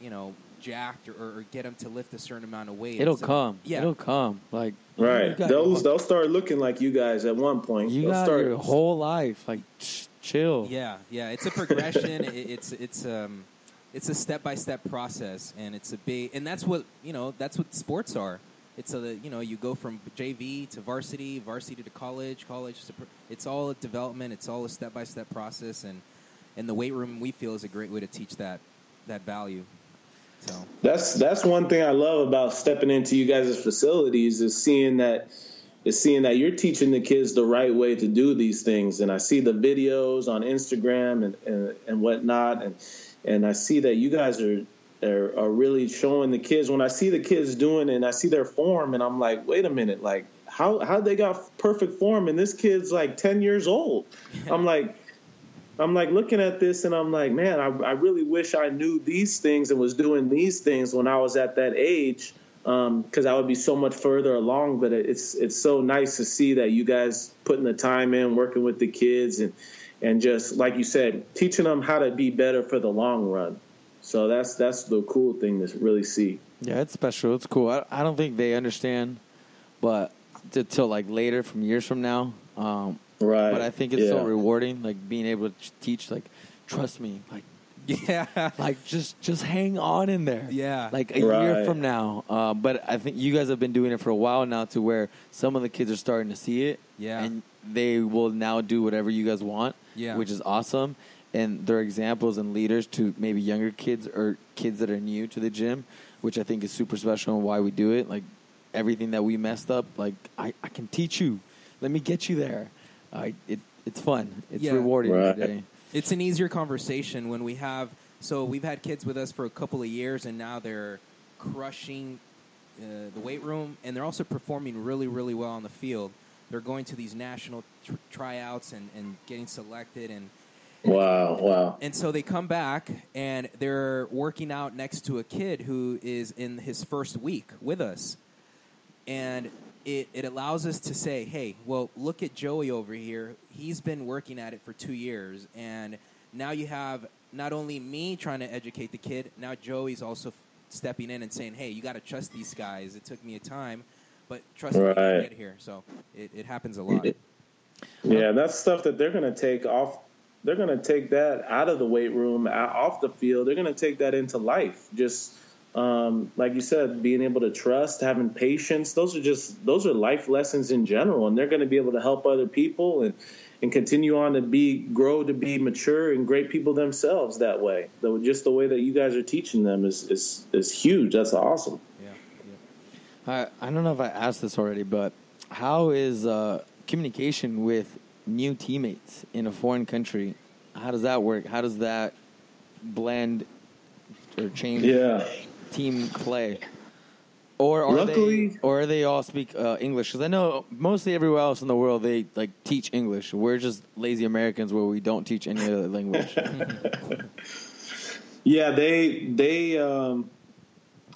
[SPEAKER 5] you know, jacked or, or get them to lift a certain amount of weight.
[SPEAKER 2] It'll
[SPEAKER 5] It's a-
[SPEAKER 2] come.
[SPEAKER 5] Yeah.
[SPEAKER 2] It'll come. Like
[SPEAKER 6] Right.
[SPEAKER 2] You
[SPEAKER 6] they'll, they'll start looking like you guys at one point.
[SPEAKER 2] you
[SPEAKER 6] they'll
[SPEAKER 2] got
[SPEAKER 6] start
[SPEAKER 2] your whole life. Like chill.
[SPEAKER 5] Yeah, yeah. It's a progression. it, it's it's um it's a step by step process, and it's a big and that's what you know. That's what sports are. It's a you know you go from JV to varsity, varsity to college, college to. It's all a development. It's all a step by step process, and and the weight room we feel is a great way to teach that that value. So
[SPEAKER 6] That's that's one thing I love about stepping into you guys' facilities is seeing that is seeing that you're teaching the kids the right way to do these things. And I see the videos on Instagram and, and, and whatnot and and I see that you guys are are, are really showing the kids. When I see the kids doing it and I see their form, and I'm like, wait a minute, like how how they got perfect form, and this kid's like ten years old. I'm like. I'm like looking at this and I'm like, man, I, I really wish I knew these things and was doing these things when I was at that age, um, because I would be so much further along. But it's it's so nice to see that you guys putting the time in, working with the kids, and and just like you said, teaching them how to be better for the long run. So that's that's the cool thing to really see.
[SPEAKER 2] Yeah, it's special. It's cool. I, I don't think they understand, but until like later, from years from now. Um,
[SPEAKER 6] Right.
[SPEAKER 2] but I think it's so rewarding, like being able to teach. Like, trust me, like
[SPEAKER 5] Yeah.
[SPEAKER 2] like just just hang on in there.
[SPEAKER 5] Yeah.
[SPEAKER 2] Like a year from now. Uh, but I think you guys have been doing it for a while now, to where some of the kids are starting to see it.
[SPEAKER 5] Yeah.
[SPEAKER 2] And they will now do whatever you guys want.
[SPEAKER 5] Yeah.
[SPEAKER 2] Which is awesome. And they're examples and leaders to maybe younger kids or kids that are new to the gym, which I think is super special and why we do it. Like everything that we messed up, like I, I can teach you. Let me get you there. I it it's fun. It's
[SPEAKER 5] Yeah.
[SPEAKER 2] rewarding
[SPEAKER 6] Right.
[SPEAKER 2] every day.
[SPEAKER 5] it's an easier conversation when we have so we've had kids with us for a couple of years and now they're crushing uh, the weight room and they're also performing really really well on the field they're going to these national tr- tryouts and, and getting selected and
[SPEAKER 6] Wow, wow.
[SPEAKER 5] and so they come back and they're working out next to a kid who is in his first week with us. And it, it allows us to say, hey, well, look at Joey over here. He's been working at it for two years. And now you have not only me trying to educate the kid, now Joey's also stepping in and saying, hey, you got to trust these guys. It took me a time, but trust me, you can
[SPEAKER 6] Right.
[SPEAKER 5] get here. So it, it happens a lot.
[SPEAKER 6] Yeah, that's stuff that they're going to take off. They're going to take that out of the weight room, off the field. They're going to take that into life. Just um, like you said, being able to trust, having patience. Those are just those are life lessons in general, and they're going to be able to help other people and and continue on to be grow to be mature and great people themselves that way. Though just the way that you guys are teaching them is is is huge. That's awesome.
[SPEAKER 5] Yeah. yeah.
[SPEAKER 2] I, I don't know if I asked this already, but how is uh, communication with new teammates in a foreign country? How does that work? How does that blend or change
[SPEAKER 6] Yeah.
[SPEAKER 2] team play? Or are
[SPEAKER 6] Luckily-
[SPEAKER 2] they, or are they all speak uh, English? Because I know mostly everywhere else in the world they like teach English. We're just lazy Americans where we don't teach any other language.
[SPEAKER 6] Yeah, they they um,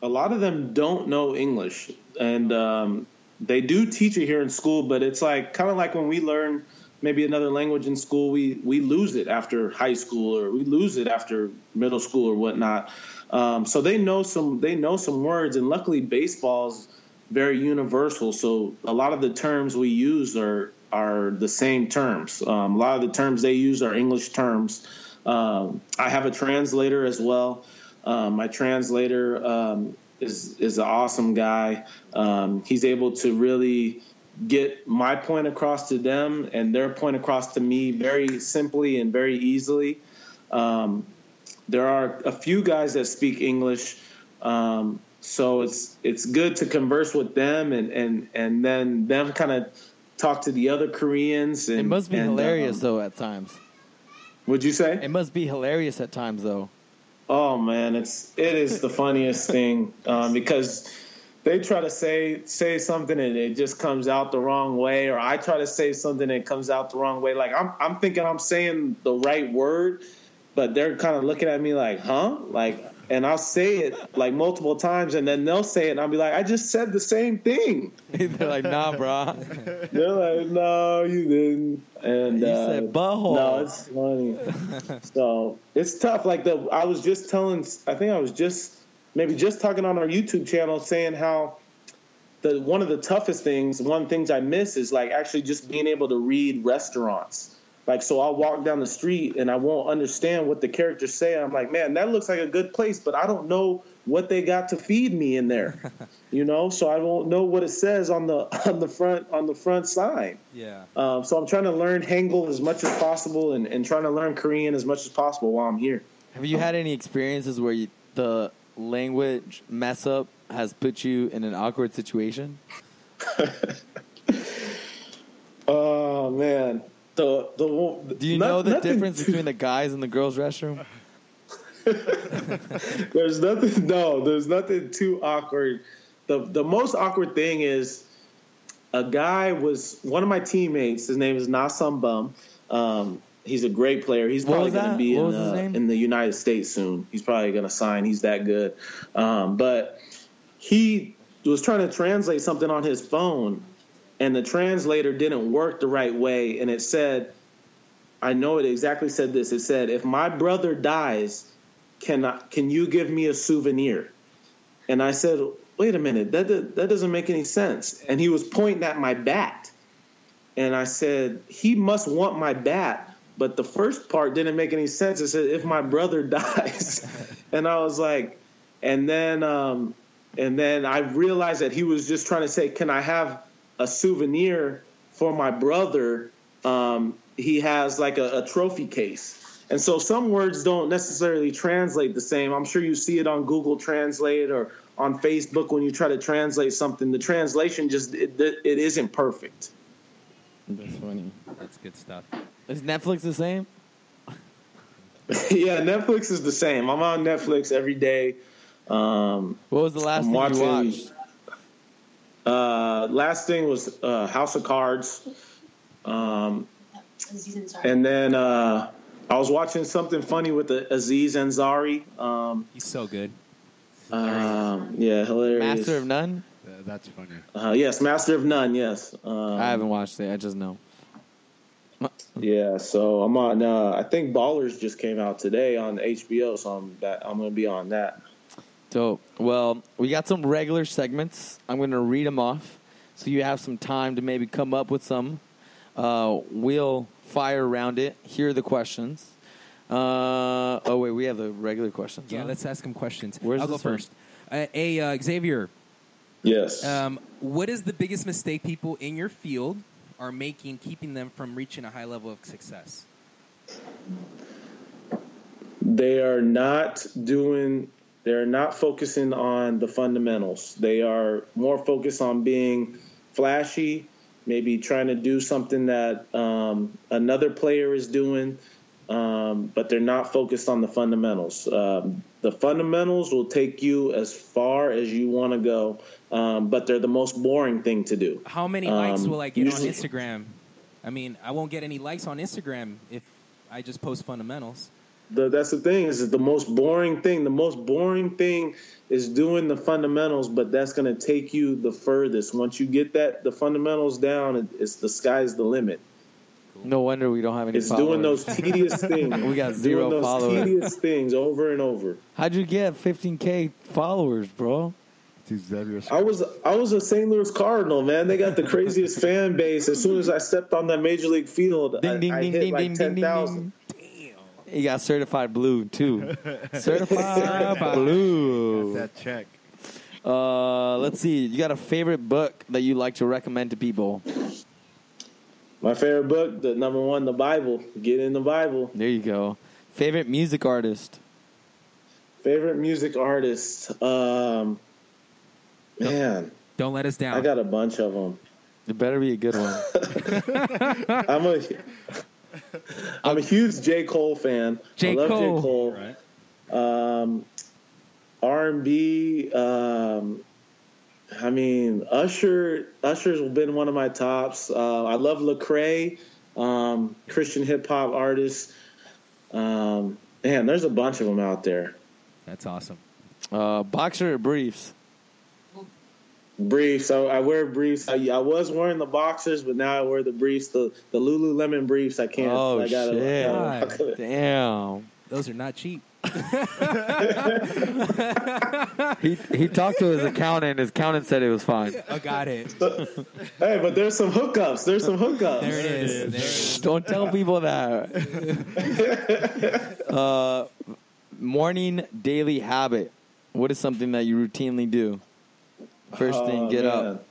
[SPEAKER 6] a lot of them don't know English, and um, they do teach it here in school. But it's like kind of like when we learn maybe another language in school, we we lose it after high school or we lose it after middle school or whatnot. Um, so they know some they know some words, and luckily baseball's very universal. So a lot of the terms we use are are the same terms. Um, a lot of the terms they use are English terms. Um, I have a translator as well. Um, my translator um, is is an awesome guy. Um, he's able to really get my point across to them and their point across to me very simply and very easily. Um, there are a few guys that speak English, um, so it's it's good to converse with them and and and then them kind of talk to the other Koreans. And
[SPEAKER 2] it must be
[SPEAKER 6] and,
[SPEAKER 2] hilarious
[SPEAKER 6] um,
[SPEAKER 2] though at times.
[SPEAKER 6] Would you say?
[SPEAKER 2] It must be hilarious at times though.
[SPEAKER 6] Oh man, it's it is the funniest thing um, because they try to say say something and it just comes out the wrong way, or I try to say something and it comes out the wrong way. Like I'm I'm thinking I'm saying the right word, but they're kind of looking at me like, huh? Like, and I'll say it like multiple times, and then they'll say it, and I'll be like, I just said the same thing.
[SPEAKER 2] They're like, nah, bro.
[SPEAKER 6] They're like, no, you didn't. And
[SPEAKER 2] You
[SPEAKER 6] uh,
[SPEAKER 2] said butthole.
[SPEAKER 6] No, it's funny. so it's tough. Like the, I was just telling. I think I was just maybe just talking on our YouTube channel saying how the one of the toughest things, one of the things I miss is like actually just being able to read restaurants. Like so, I'll walk down the street and I won't understand what the characters say. I'm like, man, that looks like a good place, but I don't know what they got to feed me in there. you know, so I won't know what it says on the on the front on the front sign.
[SPEAKER 5] Yeah.
[SPEAKER 6] Um, so I'm trying to learn Hangul as much as possible and, and trying to learn Korean as much as possible while I'm here.
[SPEAKER 2] Have you had any experiences where you, the language mess up has put you in an awkward situation?
[SPEAKER 6] Oh man, the the
[SPEAKER 2] Do you
[SPEAKER 6] not-
[SPEAKER 2] know the difference between the guys and the girls' restroom?
[SPEAKER 6] there's nothing. No, there's nothing too awkward. the The most awkward thing is a guy was one of my teammates. His name is Na Sung-bum. Um, he's a great player. He's probably going to be in the, in the United States soon. He's probably going to sign. He's that good. Um, but he was trying to translate something on his phone, and the translator didn't work the right way, and it said, "I know it exactly said this. It said, if my brother dies, can I, can you give me a souvenir?" And I said, "Wait a minute, that that doesn't make any sense." And he was pointing at my bat, and I said, "He must want my bat." But the first part didn't make any sense. It said, "If my brother dies," and I was like, and then um, and then I realized that he was just trying to say, "Can I have a souvenir for my brother?" Um, he has like a, a trophy case. And so some words don't necessarily translate the same. I'm sure you see it on Google Translate or on Facebook when you try to translate something. The translation just it, it isn't perfect.
[SPEAKER 2] That's funny.
[SPEAKER 5] That's good stuff.
[SPEAKER 2] Is Netflix the same?
[SPEAKER 6] yeah, Netflix is the same. I'm on Netflix every day. Um,
[SPEAKER 2] What was the last
[SPEAKER 6] I'm
[SPEAKER 2] thing you watched?
[SPEAKER 6] uh, last thing was uh, House of Cards. Um, and then uh, I was watching something funny with the Aziz Ansari. Um,
[SPEAKER 5] He's so good.
[SPEAKER 6] um, yeah, hilarious.
[SPEAKER 2] Master of None?
[SPEAKER 4] Uh, that's funny.
[SPEAKER 6] Uh, yes, Master of None. Yes. Um,
[SPEAKER 2] I haven't watched it. I just know.
[SPEAKER 6] Yeah, so I'm on. Uh, I think Ballers just came out today on HBO, so I'm that I'm gonna be on that.
[SPEAKER 2] Dope. Well, we got some regular segments. I'm going to read them off so you have some time to maybe come up with some. Uh, we'll fire around it. Here are the questions. Uh, oh, wait, we have the regular questions.
[SPEAKER 5] Yeah,
[SPEAKER 2] huh?
[SPEAKER 5] let's ask him questions.
[SPEAKER 2] Where's
[SPEAKER 5] I'll go
[SPEAKER 2] this
[SPEAKER 5] first. Uh, hey, uh, Xavier,
[SPEAKER 6] Yes.
[SPEAKER 5] um, what is the biggest mistake people in your field are making, keeping them from reaching a high level of success?
[SPEAKER 6] they are not doing they're not focusing on the fundamentals they are more focused on being flashy maybe trying to do something that um, another player is doing um, but they're not focused on the fundamentals um, the fundamentals will take you as far as you want to go um, but they're the most boring thing to do
[SPEAKER 5] How many likes
[SPEAKER 6] Um,
[SPEAKER 5] will I get
[SPEAKER 6] usually-
[SPEAKER 5] on Instagram? I mean, I won't get any likes on Instagram if I just post fundamentals.
[SPEAKER 6] the, that's the thing is the most boring thing. The most boring thing is doing the fundamentals, but that's going to take you the furthest. Once you get that the fundamentals down, it, it's the sky's the limit.
[SPEAKER 2] No wonder we don't have any
[SPEAKER 6] It's
[SPEAKER 2] followers.
[SPEAKER 6] doing those tedious things.
[SPEAKER 2] We got zero
[SPEAKER 6] doing those
[SPEAKER 2] followers.
[SPEAKER 6] tedious things over and over.
[SPEAKER 2] How'd you get 15K followers, bro?
[SPEAKER 4] To Xavier.
[SPEAKER 6] I was I was a St. Louis Cardinal, man. They got the craziest fan base. As soon as I stepped on that major league field,
[SPEAKER 2] Ding,
[SPEAKER 6] I,
[SPEAKER 2] ding,
[SPEAKER 6] I
[SPEAKER 2] ding,
[SPEAKER 6] hit
[SPEAKER 2] ding,
[SPEAKER 6] like
[SPEAKER 2] ding,
[SPEAKER 6] ten
[SPEAKER 2] ding, He got certified blue, too. certified blue.
[SPEAKER 4] that check.
[SPEAKER 2] Uh, let's see. You got a favorite book that you like to recommend to people?
[SPEAKER 6] My favorite book, the number one, the Bible. Get in the Bible.
[SPEAKER 2] There you go. Favorite music artist?
[SPEAKER 6] Favorite music artist, um, man,
[SPEAKER 5] Don't let us down.
[SPEAKER 6] I got a bunch of them.
[SPEAKER 2] It better be a good one.
[SPEAKER 6] I'm a I'm a huge J Cole fan.
[SPEAKER 5] J.
[SPEAKER 6] I love
[SPEAKER 5] Cole.
[SPEAKER 6] J Cole.
[SPEAKER 4] Right.
[SPEAKER 6] Um, R and B. Um, I mean, Usher. Usher's been one of my tops. Uh, I love Lecrae, um, Christian hip hop artist. Um, man, there's a bunch of them out there.
[SPEAKER 5] That's awesome.
[SPEAKER 2] Uh, boxer briefs?
[SPEAKER 6] Briefs. I, I wear briefs. I, I was wearing the boxers, but now I wear the briefs. The the Lululemon briefs. I can't.
[SPEAKER 2] Oh,
[SPEAKER 6] I gotta,
[SPEAKER 2] shit.
[SPEAKER 6] I gotta-
[SPEAKER 2] Damn.
[SPEAKER 5] Those are not cheap.
[SPEAKER 2] He he talked to his accountant. His accountant said it was fine.
[SPEAKER 5] I got it.
[SPEAKER 6] hey, but there's some hookups. There's some hookups.
[SPEAKER 5] There it is. There it is.
[SPEAKER 2] Don't tell people that. uh, morning daily habit. What is something that you routinely do? First thing,
[SPEAKER 6] Oh,
[SPEAKER 2] get
[SPEAKER 6] man.
[SPEAKER 2] up.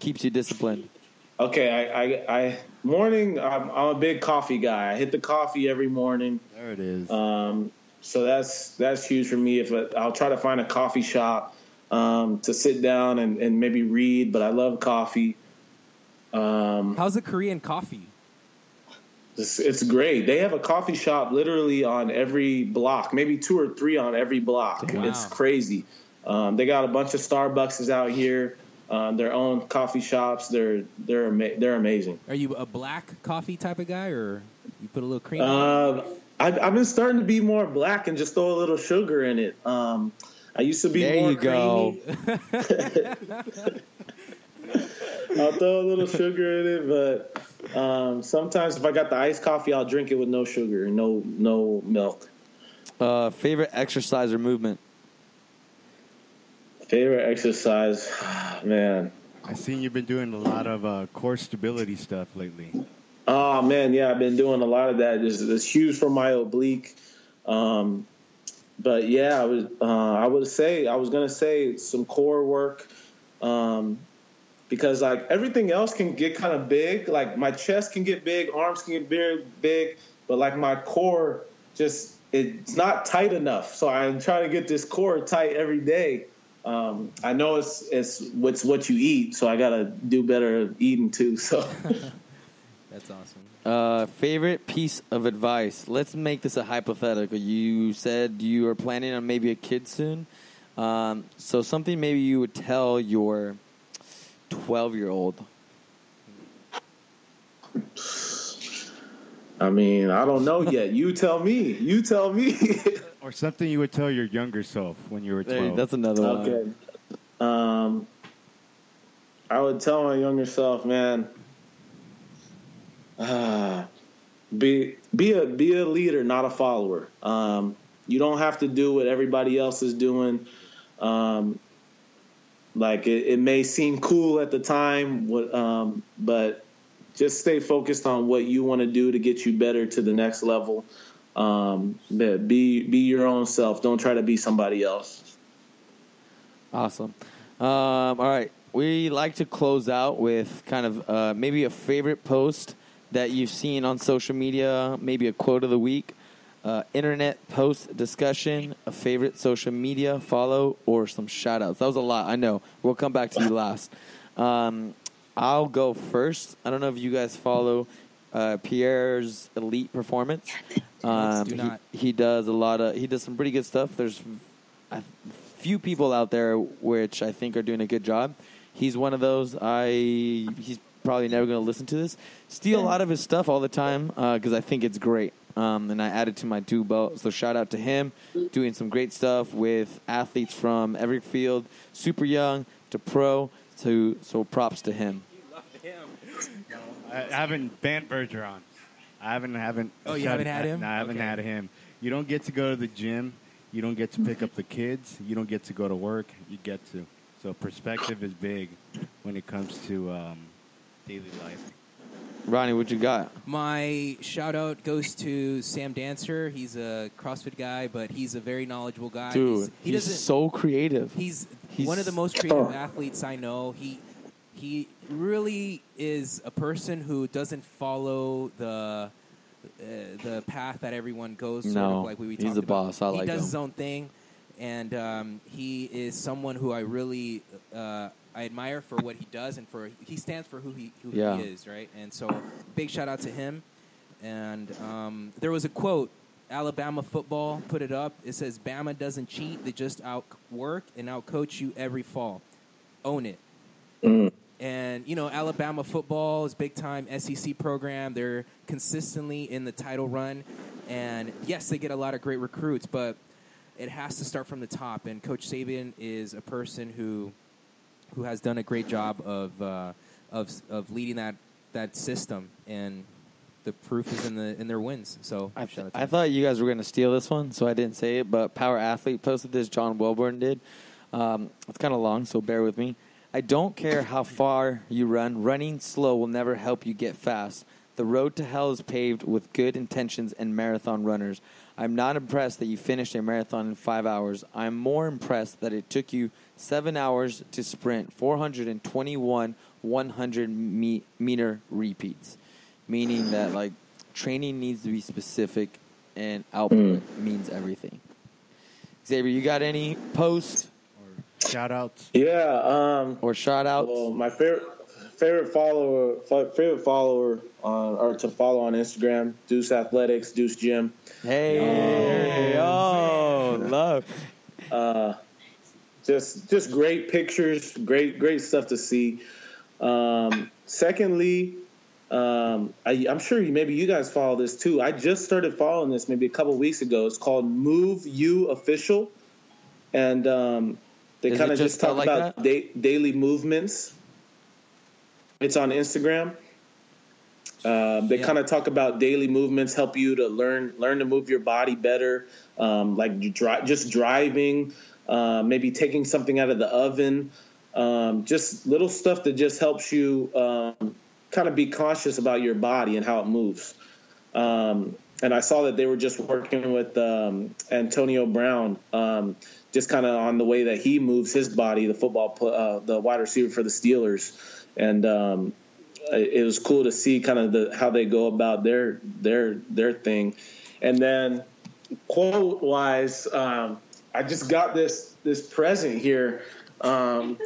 [SPEAKER 2] Keeps you disciplined.
[SPEAKER 6] Okay, I, I, I morning. I'm, I'm a big coffee guy. I hit the coffee every morning.
[SPEAKER 4] There it is.
[SPEAKER 6] Um, so that's that's huge for me. If I, I'll try to find a coffee shop um, to sit down and, and maybe read, but I love coffee. Um,
[SPEAKER 5] How's the Korean coffee?
[SPEAKER 6] It's, it's great. They have a coffee shop literally on every block, maybe two or three on every block.
[SPEAKER 5] Wow.
[SPEAKER 6] It's crazy. Um, they got a bunch of Starbucks out here, um, their own coffee shops. They're they're ama- they're amazing.
[SPEAKER 5] Are you a black coffee type of guy, or you put a little cream? on it?
[SPEAKER 6] Um, I've, I've been starting to be more black and just throw a little sugar in it. Um, I used to be
[SPEAKER 2] There
[SPEAKER 6] more
[SPEAKER 2] you go.
[SPEAKER 6] I'll throw a little sugar in it, but um, sometimes if I got the iced coffee, I'll drink it with no sugar and no no milk.
[SPEAKER 2] Uh, favorite exercise or movement?
[SPEAKER 6] Favorite exercise, man.
[SPEAKER 4] I've seen you've been doing a lot of uh, core stability stuff lately.
[SPEAKER 6] Oh man, yeah, I've been doing a lot of that. It's, it's huge for my oblique. Um, but yeah, I was uh, I would say I was gonna say some core work um, because like everything else can get kind of big. Like my chest can get big, arms can get big, big, but like my core just it's not tight enough. So I'm trying to get this core tight every day. Um, I know it's it's what's what you eat, so I gotta do better eating too. So.
[SPEAKER 5] That's awesome.
[SPEAKER 2] Uh, favorite piece of advice? Let's make this a hypothetical. You said you are planning on maybe a kid soon. Um, so something maybe you would tell your 12 year old.
[SPEAKER 6] I mean, I don't know yet. You tell me. You tell me.
[SPEAKER 4] Or something you would tell your younger self when you were
[SPEAKER 2] There,
[SPEAKER 4] 12.
[SPEAKER 2] that's another one.
[SPEAKER 6] okay. Um, I would tell my younger self, man. Ah, be be a be a leader, not a follower. Um, you don't have to do what everybody else is doing. Um, like it, it may seem cool at the time, what, um, but just stay focused on what you want to do to get you better to the next level. Um, but be be your own self. Don't try to be somebody else.
[SPEAKER 2] Awesome. Um, all right. We like to close out with kind of uh, maybe a favorite post that you've seen on social media, maybe a quote of the week, uh, internet post discussion, a favorite social media follow, or some shout outs. That was a lot. I know. We'll come back to you last. Um, I'll go first. I don't know if you guys follow uh, Pierre's Elite Performance. Um,
[SPEAKER 5] do
[SPEAKER 2] he-
[SPEAKER 5] not.
[SPEAKER 2] he does a lot of he does some pretty good stuff. There's a few people out there which I think are doing a good job. He's one of those. I he's probably never going to listen to this. Steal a lot of his stuff all the time because I think it's great. Um, and I added to my two belt. So shout out to him, doing some great stuff with athletes from every field, super young to pro. To so props to him.
[SPEAKER 4] I, I haven't Ben Bergeron. I haven't haven't.
[SPEAKER 5] Oh, you haven't had him?
[SPEAKER 4] No, I haven't
[SPEAKER 5] Okay.
[SPEAKER 4] had him. You don't get to go to the gym. You don't get to pick up the kids. You don't get to go to work. You get to. So perspective is big when it comes to um, daily life.
[SPEAKER 2] Ronnie, what you got?
[SPEAKER 5] My shout out goes to Sam Dancer. He's a CrossFit guy, but he's a very knowledgeable guy.
[SPEAKER 2] Dude,
[SPEAKER 5] He's- he
[SPEAKER 2] he's
[SPEAKER 5] doesn't.
[SPEAKER 2] so creative.
[SPEAKER 5] He's,
[SPEAKER 2] He's-
[SPEAKER 5] one of the most creative athletes I know. He he really is a person who doesn't follow the uh, the path that everyone goes. Sort
[SPEAKER 2] No,
[SPEAKER 5] of like we, we
[SPEAKER 2] he's
[SPEAKER 5] about.
[SPEAKER 2] boss. I
[SPEAKER 5] he
[SPEAKER 2] like
[SPEAKER 5] does
[SPEAKER 2] him.
[SPEAKER 5] his own thing, and um, he is someone who I really uh, I admire for what he does and for he stands for who he who
[SPEAKER 2] Yeah.
[SPEAKER 5] he is, right? And so big shout out to him. And um, there was a quote. Alabama football put it up. It says, "Bama doesn't cheat; they just outwork and outcoach you every fall. Own it." And you know, Alabama football is big time SEC program. They're consistently in the title run, and yes, they get a lot of great recruits, but it has to start from the top. And Coach Saban is a person who who has done a great job of uh, of of leading that that system, and the proof is in the in their wins. So
[SPEAKER 2] I,
[SPEAKER 5] to
[SPEAKER 2] I thought you guys were going to steal this one, so I didn't say it. But Power Athlete posted this. John Welbourn did. Um, it's kind of long, so bear with me. I don't care how far you run. Running slow will never help you get fast. The road to hell is paved with good intentions and marathon runners. I'm not impressed that you finished a marathon in five hours. I'm more impressed that it took you seven hours to sprint 421 100 me- meter repeats meaning that like training needs to be specific and output hmm. means everything. Xavier, you got any post
[SPEAKER 4] Shout outs.
[SPEAKER 6] Yeah. Um,
[SPEAKER 2] or shout outs?
[SPEAKER 6] Well, my favorite favorite follower, favorite follower on or to follow on Instagram, Deuce Athletics, Deuce Gym.
[SPEAKER 2] Hey, oh, love.
[SPEAKER 6] Uh, just just great pictures, great great stuff to see. Um, secondly, um, I, I'm sure you, maybe you guys follow this too. I just started following this maybe a couple weeks ago. It's called Move You Official, and um, they kind of
[SPEAKER 2] just
[SPEAKER 6] just talk
[SPEAKER 2] like
[SPEAKER 6] about da- daily movements. It's on Instagram. Uh, they
[SPEAKER 5] Yeah.
[SPEAKER 6] kind of talk about daily movements, help you to learn learn to move your body better, um, like dri- just driving, uh, maybe taking something out of the oven, um, just little stuff that just helps you um, kind of be conscious about your body and how it moves. Um, and I saw that they were just working with um, Antonio Brown, um, just kind of on the way that he moves his body, the football, uh, the wide receiver for the Steelers, and um, it it was cool to see kind of the how they go about their their their thing. And then quote wise, um, I just got this this present here um,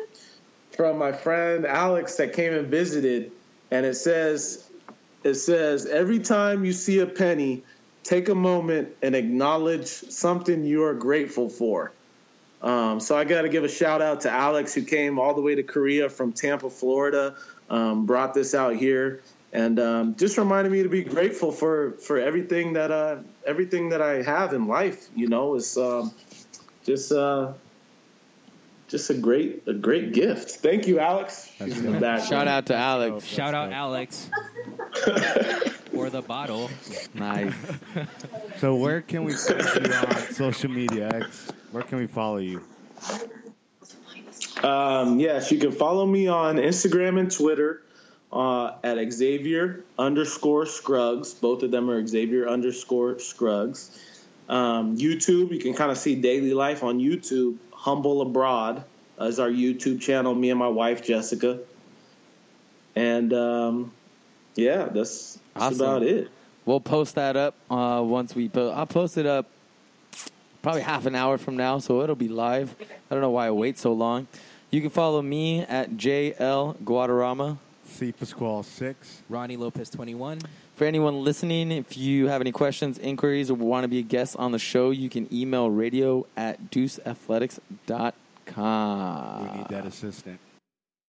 [SPEAKER 6] from my friend Alex that came and visited, and it says it says every time you see a penny, take a moment and acknowledge something you are grateful for. Um, so I got to give a shout out to Alex who came all the way to Korea from Tampa, Florida, um, brought this out here, and um, just reminded me to be grateful for for everything that uh, everything that I have in life. You know, is um, just uh, just a great a great gift. Thank you, Alex. She's in.
[SPEAKER 2] Shout out to Alex.
[SPEAKER 5] Shout out Alex for the bottle.
[SPEAKER 2] Nice.
[SPEAKER 4] So where can we find you on social media, X? Where can we follow you?
[SPEAKER 6] Um, yes, you can follow me on Instagram and Twitter uh, at Xavier underscore Scruggs. Both of them are Xavier underscore Scruggs. Um, YouTube, you can kind of see daily life on YouTube. Humble Abroad is our YouTube channel. Me and my wife Jessica, and um, yeah, that's, that's
[SPEAKER 2] Awesome.
[SPEAKER 6] about it.
[SPEAKER 2] We'll post that up uh, once we post. I'll post it up probably half an hour from now, so it'll be live. I don't know why I wait so long. You can follow me at JL Guadarrama.
[SPEAKER 4] C Pascual six.
[SPEAKER 5] Ronnie Lopez 21.
[SPEAKER 2] For anyone listening, if you have any questions, inquiries, or want to be a guest on the show, you can email radio at deuceathletics.com.
[SPEAKER 4] We need that assistant.